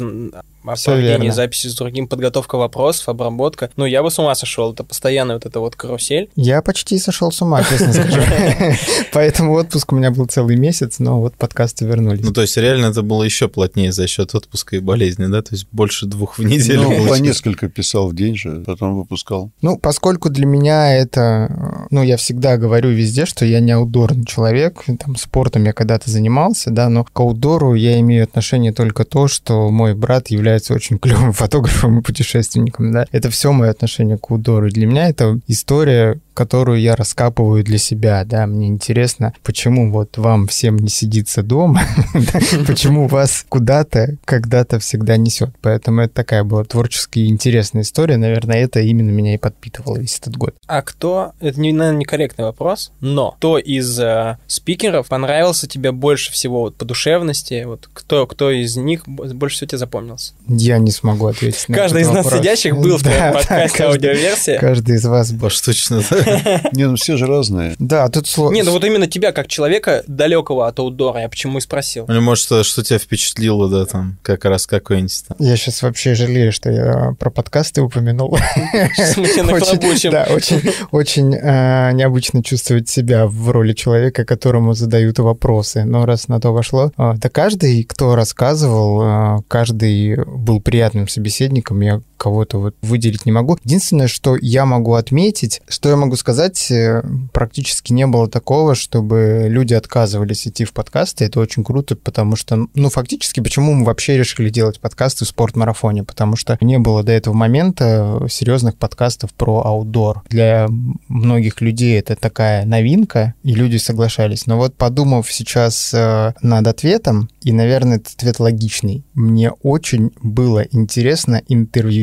проведении верно. записи с другим, подготовка вопросов, обработка. Ну, я бы с ума сошел. Это постоянная вот эта вот карусель. Я почти сошел с ума, честно скажу. Поэтому отпуск у меня был целый месяц, но вот подкасты вернулись. Ну, то есть реально это было еще плотнее за счет отпуска и болезни, да? То есть больше двух в неделю. Ну, по несколько писал в день же, потом выпускал. Ну, поскольку для меня это, ну, я всегда говорю везде, что я не аутдорный человек, там, спортом я когда-то занимался, да, но к аутдору я имею отношение только то, что мой брат является очень клевым фотографом и путешественником, да. Это все мое отношение к аутдору. И Для меня это история которую я раскапываю для себя, да, мне интересно, почему вот вам всем не сидится дома, почему вас куда-то когда-то всегда несет. Поэтому это такая была творческая и интересная история. Наверное, это именно меня и подпитывало весь этот год. А кто, это, не, наверное, некорректный вопрос, но кто из э, спикеров понравился тебе больше всего вот, по душевности? Вот кто, кто из них больше всего тебе запомнился? Я не смогу ответить на Каждый этот из нас вопрос. сидящих был в Да, твоем да, подкасте каждый- аудиоверсия. Каждый из вас был. Поштучно. Не, ну все же разные. Да, тут сложно. Не, ну вот именно тебя, как человека далекого от аутдора, я почему и спросил. Или может, что, что тебя впечатлило, да, там, как раз какой-нибудь там. Я сейчас вообще жалею, что я про подкасты упомянул. Да, очень э, необычно чувствовать себя в роли человека, которому задают вопросы. Но раз на то вошло, э, да каждый, кто рассказывал, э, каждый был приятным собеседником. Я кого-то вот выделить не могу. Единственное, что я могу отметить, что я могу сказать, э, практически не было такого, чтобы люди отказывались идти в подкасты. Это очень круто, потому что, ну, фактически, почему мы вообще решили делать подкасты в спортмарафоне? Потому что не было до этого момента серьезных подкастов про аутдор. Для многих людей это такая новинка, и люди соглашались. Но вот подумав сейчас э, над ответом, и, наверное, этот ответ логичный, мне очень было интересно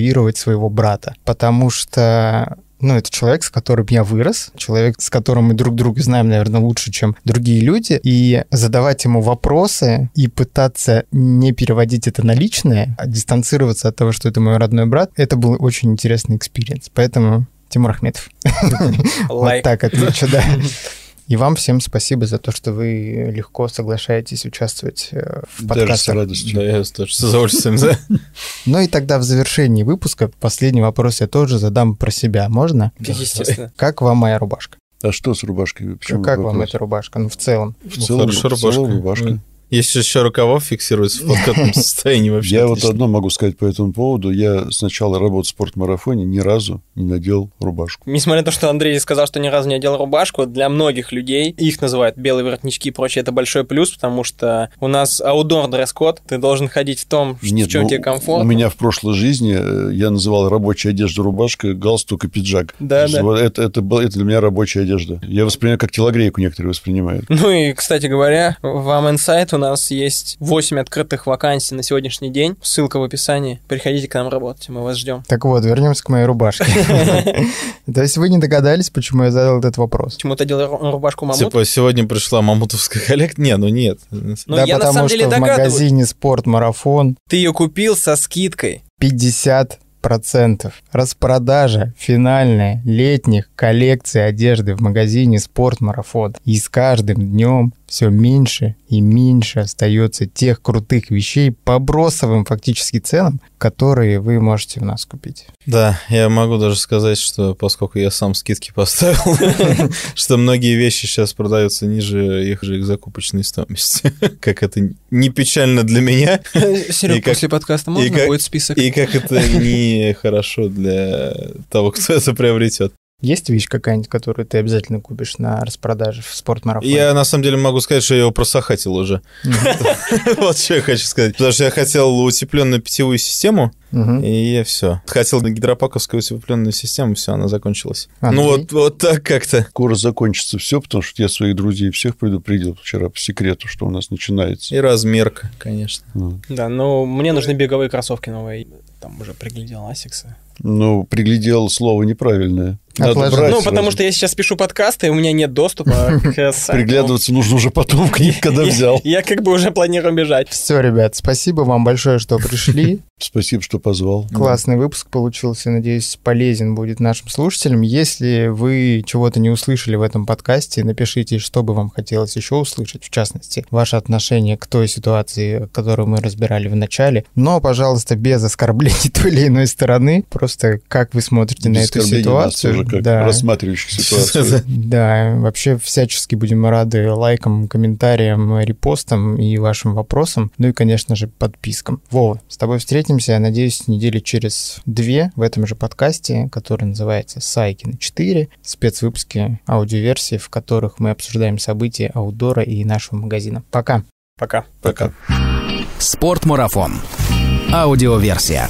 интервьюировать своего брата, потому что ну, это человек, с которым я вырос, человек, с которым мы друг друга знаем, наверное, лучше, чем другие люди, и задавать ему вопросы и пытаться не переводить это на личное, а дистанцироваться от того, что это мой родной брат, это был очень интересный experience. Поэтому Тимур Ахметов. Вот так отвечу, да. И вам всем спасибо за то, что вы легко соглашаетесь участвовать э, в Даже с радостью. Да, я тоже с удовольствием, да. Ну и тогда в завершении выпуска последний вопрос я тоже задам про себя. Можно? Естественно. Как вам моя рубашка? А что с рубашкой? Почему как вам эта рубашка? Ну, в целом. В целом, хорошая в целом рубашка. рубашка. Если еще рукавов фиксируется в подкатном состоянии вообще. Я вот одно могу сказать по этому поводу. Я с начала работы в спортмарафоне ни разу не надел рубашку. Несмотря на то, что Андрей сказал, что ни разу не одел рубашку, для многих людей, их называют белые воротнички и прочее, это большой плюс, потому что у нас аудор дресс-код, ты должен ходить в том, Нет, в чем ну, тебе комфортно. У меня в прошлой жизни э, я называл рабочая одежда рубашка, галстук и пиджак. Да, да. Вот Это, это, был- это для меня рабочая одежда. Я воспринимаю как телогрейку некоторые воспринимают. Ну и, кстати говоря, в Am Insight у нас есть 8 открытых вакансий на сегодняшний день. Ссылка в описании. Приходите к нам работать, мы вас ждем. Так вот, вернемся к моей рубашке. То есть вы не догадались, почему я задал этот вопрос? Почему ты делал ру- рубашку мамут? Типа, сегодня пришла мамутовская коллекция. Не, ну нет. Ну, да, на потому что в магазине «Спорт-марафон» Ты ее купил со скидкой. 50 процентов. Распродажа финальная летних коллекций одежды в магазине «Спорт-марафон». И с каждым днем все меньше и меньше остается тех крутых вещей по бросовым фактически ценам, которые вы можете у нас купить. Да, я могу даже сказать, что поскольку я сам скидки поставил, что многие вещи сейчас продаются ниже их же их закупочной стоимости. Как это не печально для меня, Серег, после подкаста можно будет список? и как это не хорошо для того, кто это приобретет. Есть вещь какая-нибудь, которую ты обязательно купишь на распродаже в спортмарафоне? Я на самом деле могу сказать, что я его просохатил уже. Вот что я хочу сказать. Потому что я хотел утепленную питьевую систему, и все. Хотел на гидропаковскую утепленную систему, все, она закончилась. Ну вот, вот так как-то. Скоро закончится все, потому что я своих друзей всех предупредил вчера по секрету, что у нас начинается. И размерка, конечно. Ну, Да, ну мне нужны беговые кроссовки новые. Там уже приглядел Асиксы. Ну, приглядел слово неправильное. Надо брать Ну, сразу. потому что я сейчас пишу подкасты, и у меня нет доступа к сайту. Приглядываться нужно уже потом к ним, когда взял. Я как бы уже планирую бежать. Все, ребят, спасибо вам большое, что пришли. Спасибо, что позвал. Классный выпуск получился, надеюсь, полезен будет нашим слушателям. Если вы чего-то не услышали в этом подкасте, напишите, что бы вам хотелось еще услышать, в частности, ваше отношение к той ситуации, которую мы разбирали в начале. Но, пожалуйста, без оскорблений той или иной стороны, просто как вы смотрите на эту ситуацию. тоже как Да. рассматривающих ситуацию. Да, вообще всячески будем рады лайкам, комментариям, репостам и вашим вопросам, ну и, конечно же, подпискам. Вова, с тобой встретимся, я надеюсь, недели через две в этом же подкасте, который называется «Сайкин 4», спецвыпуски аудиоверсии, в которых мы обсуждаем события аудора и нашего магазина. Пока! Пока. Пока. Спортмарафон. Аудиоверсия.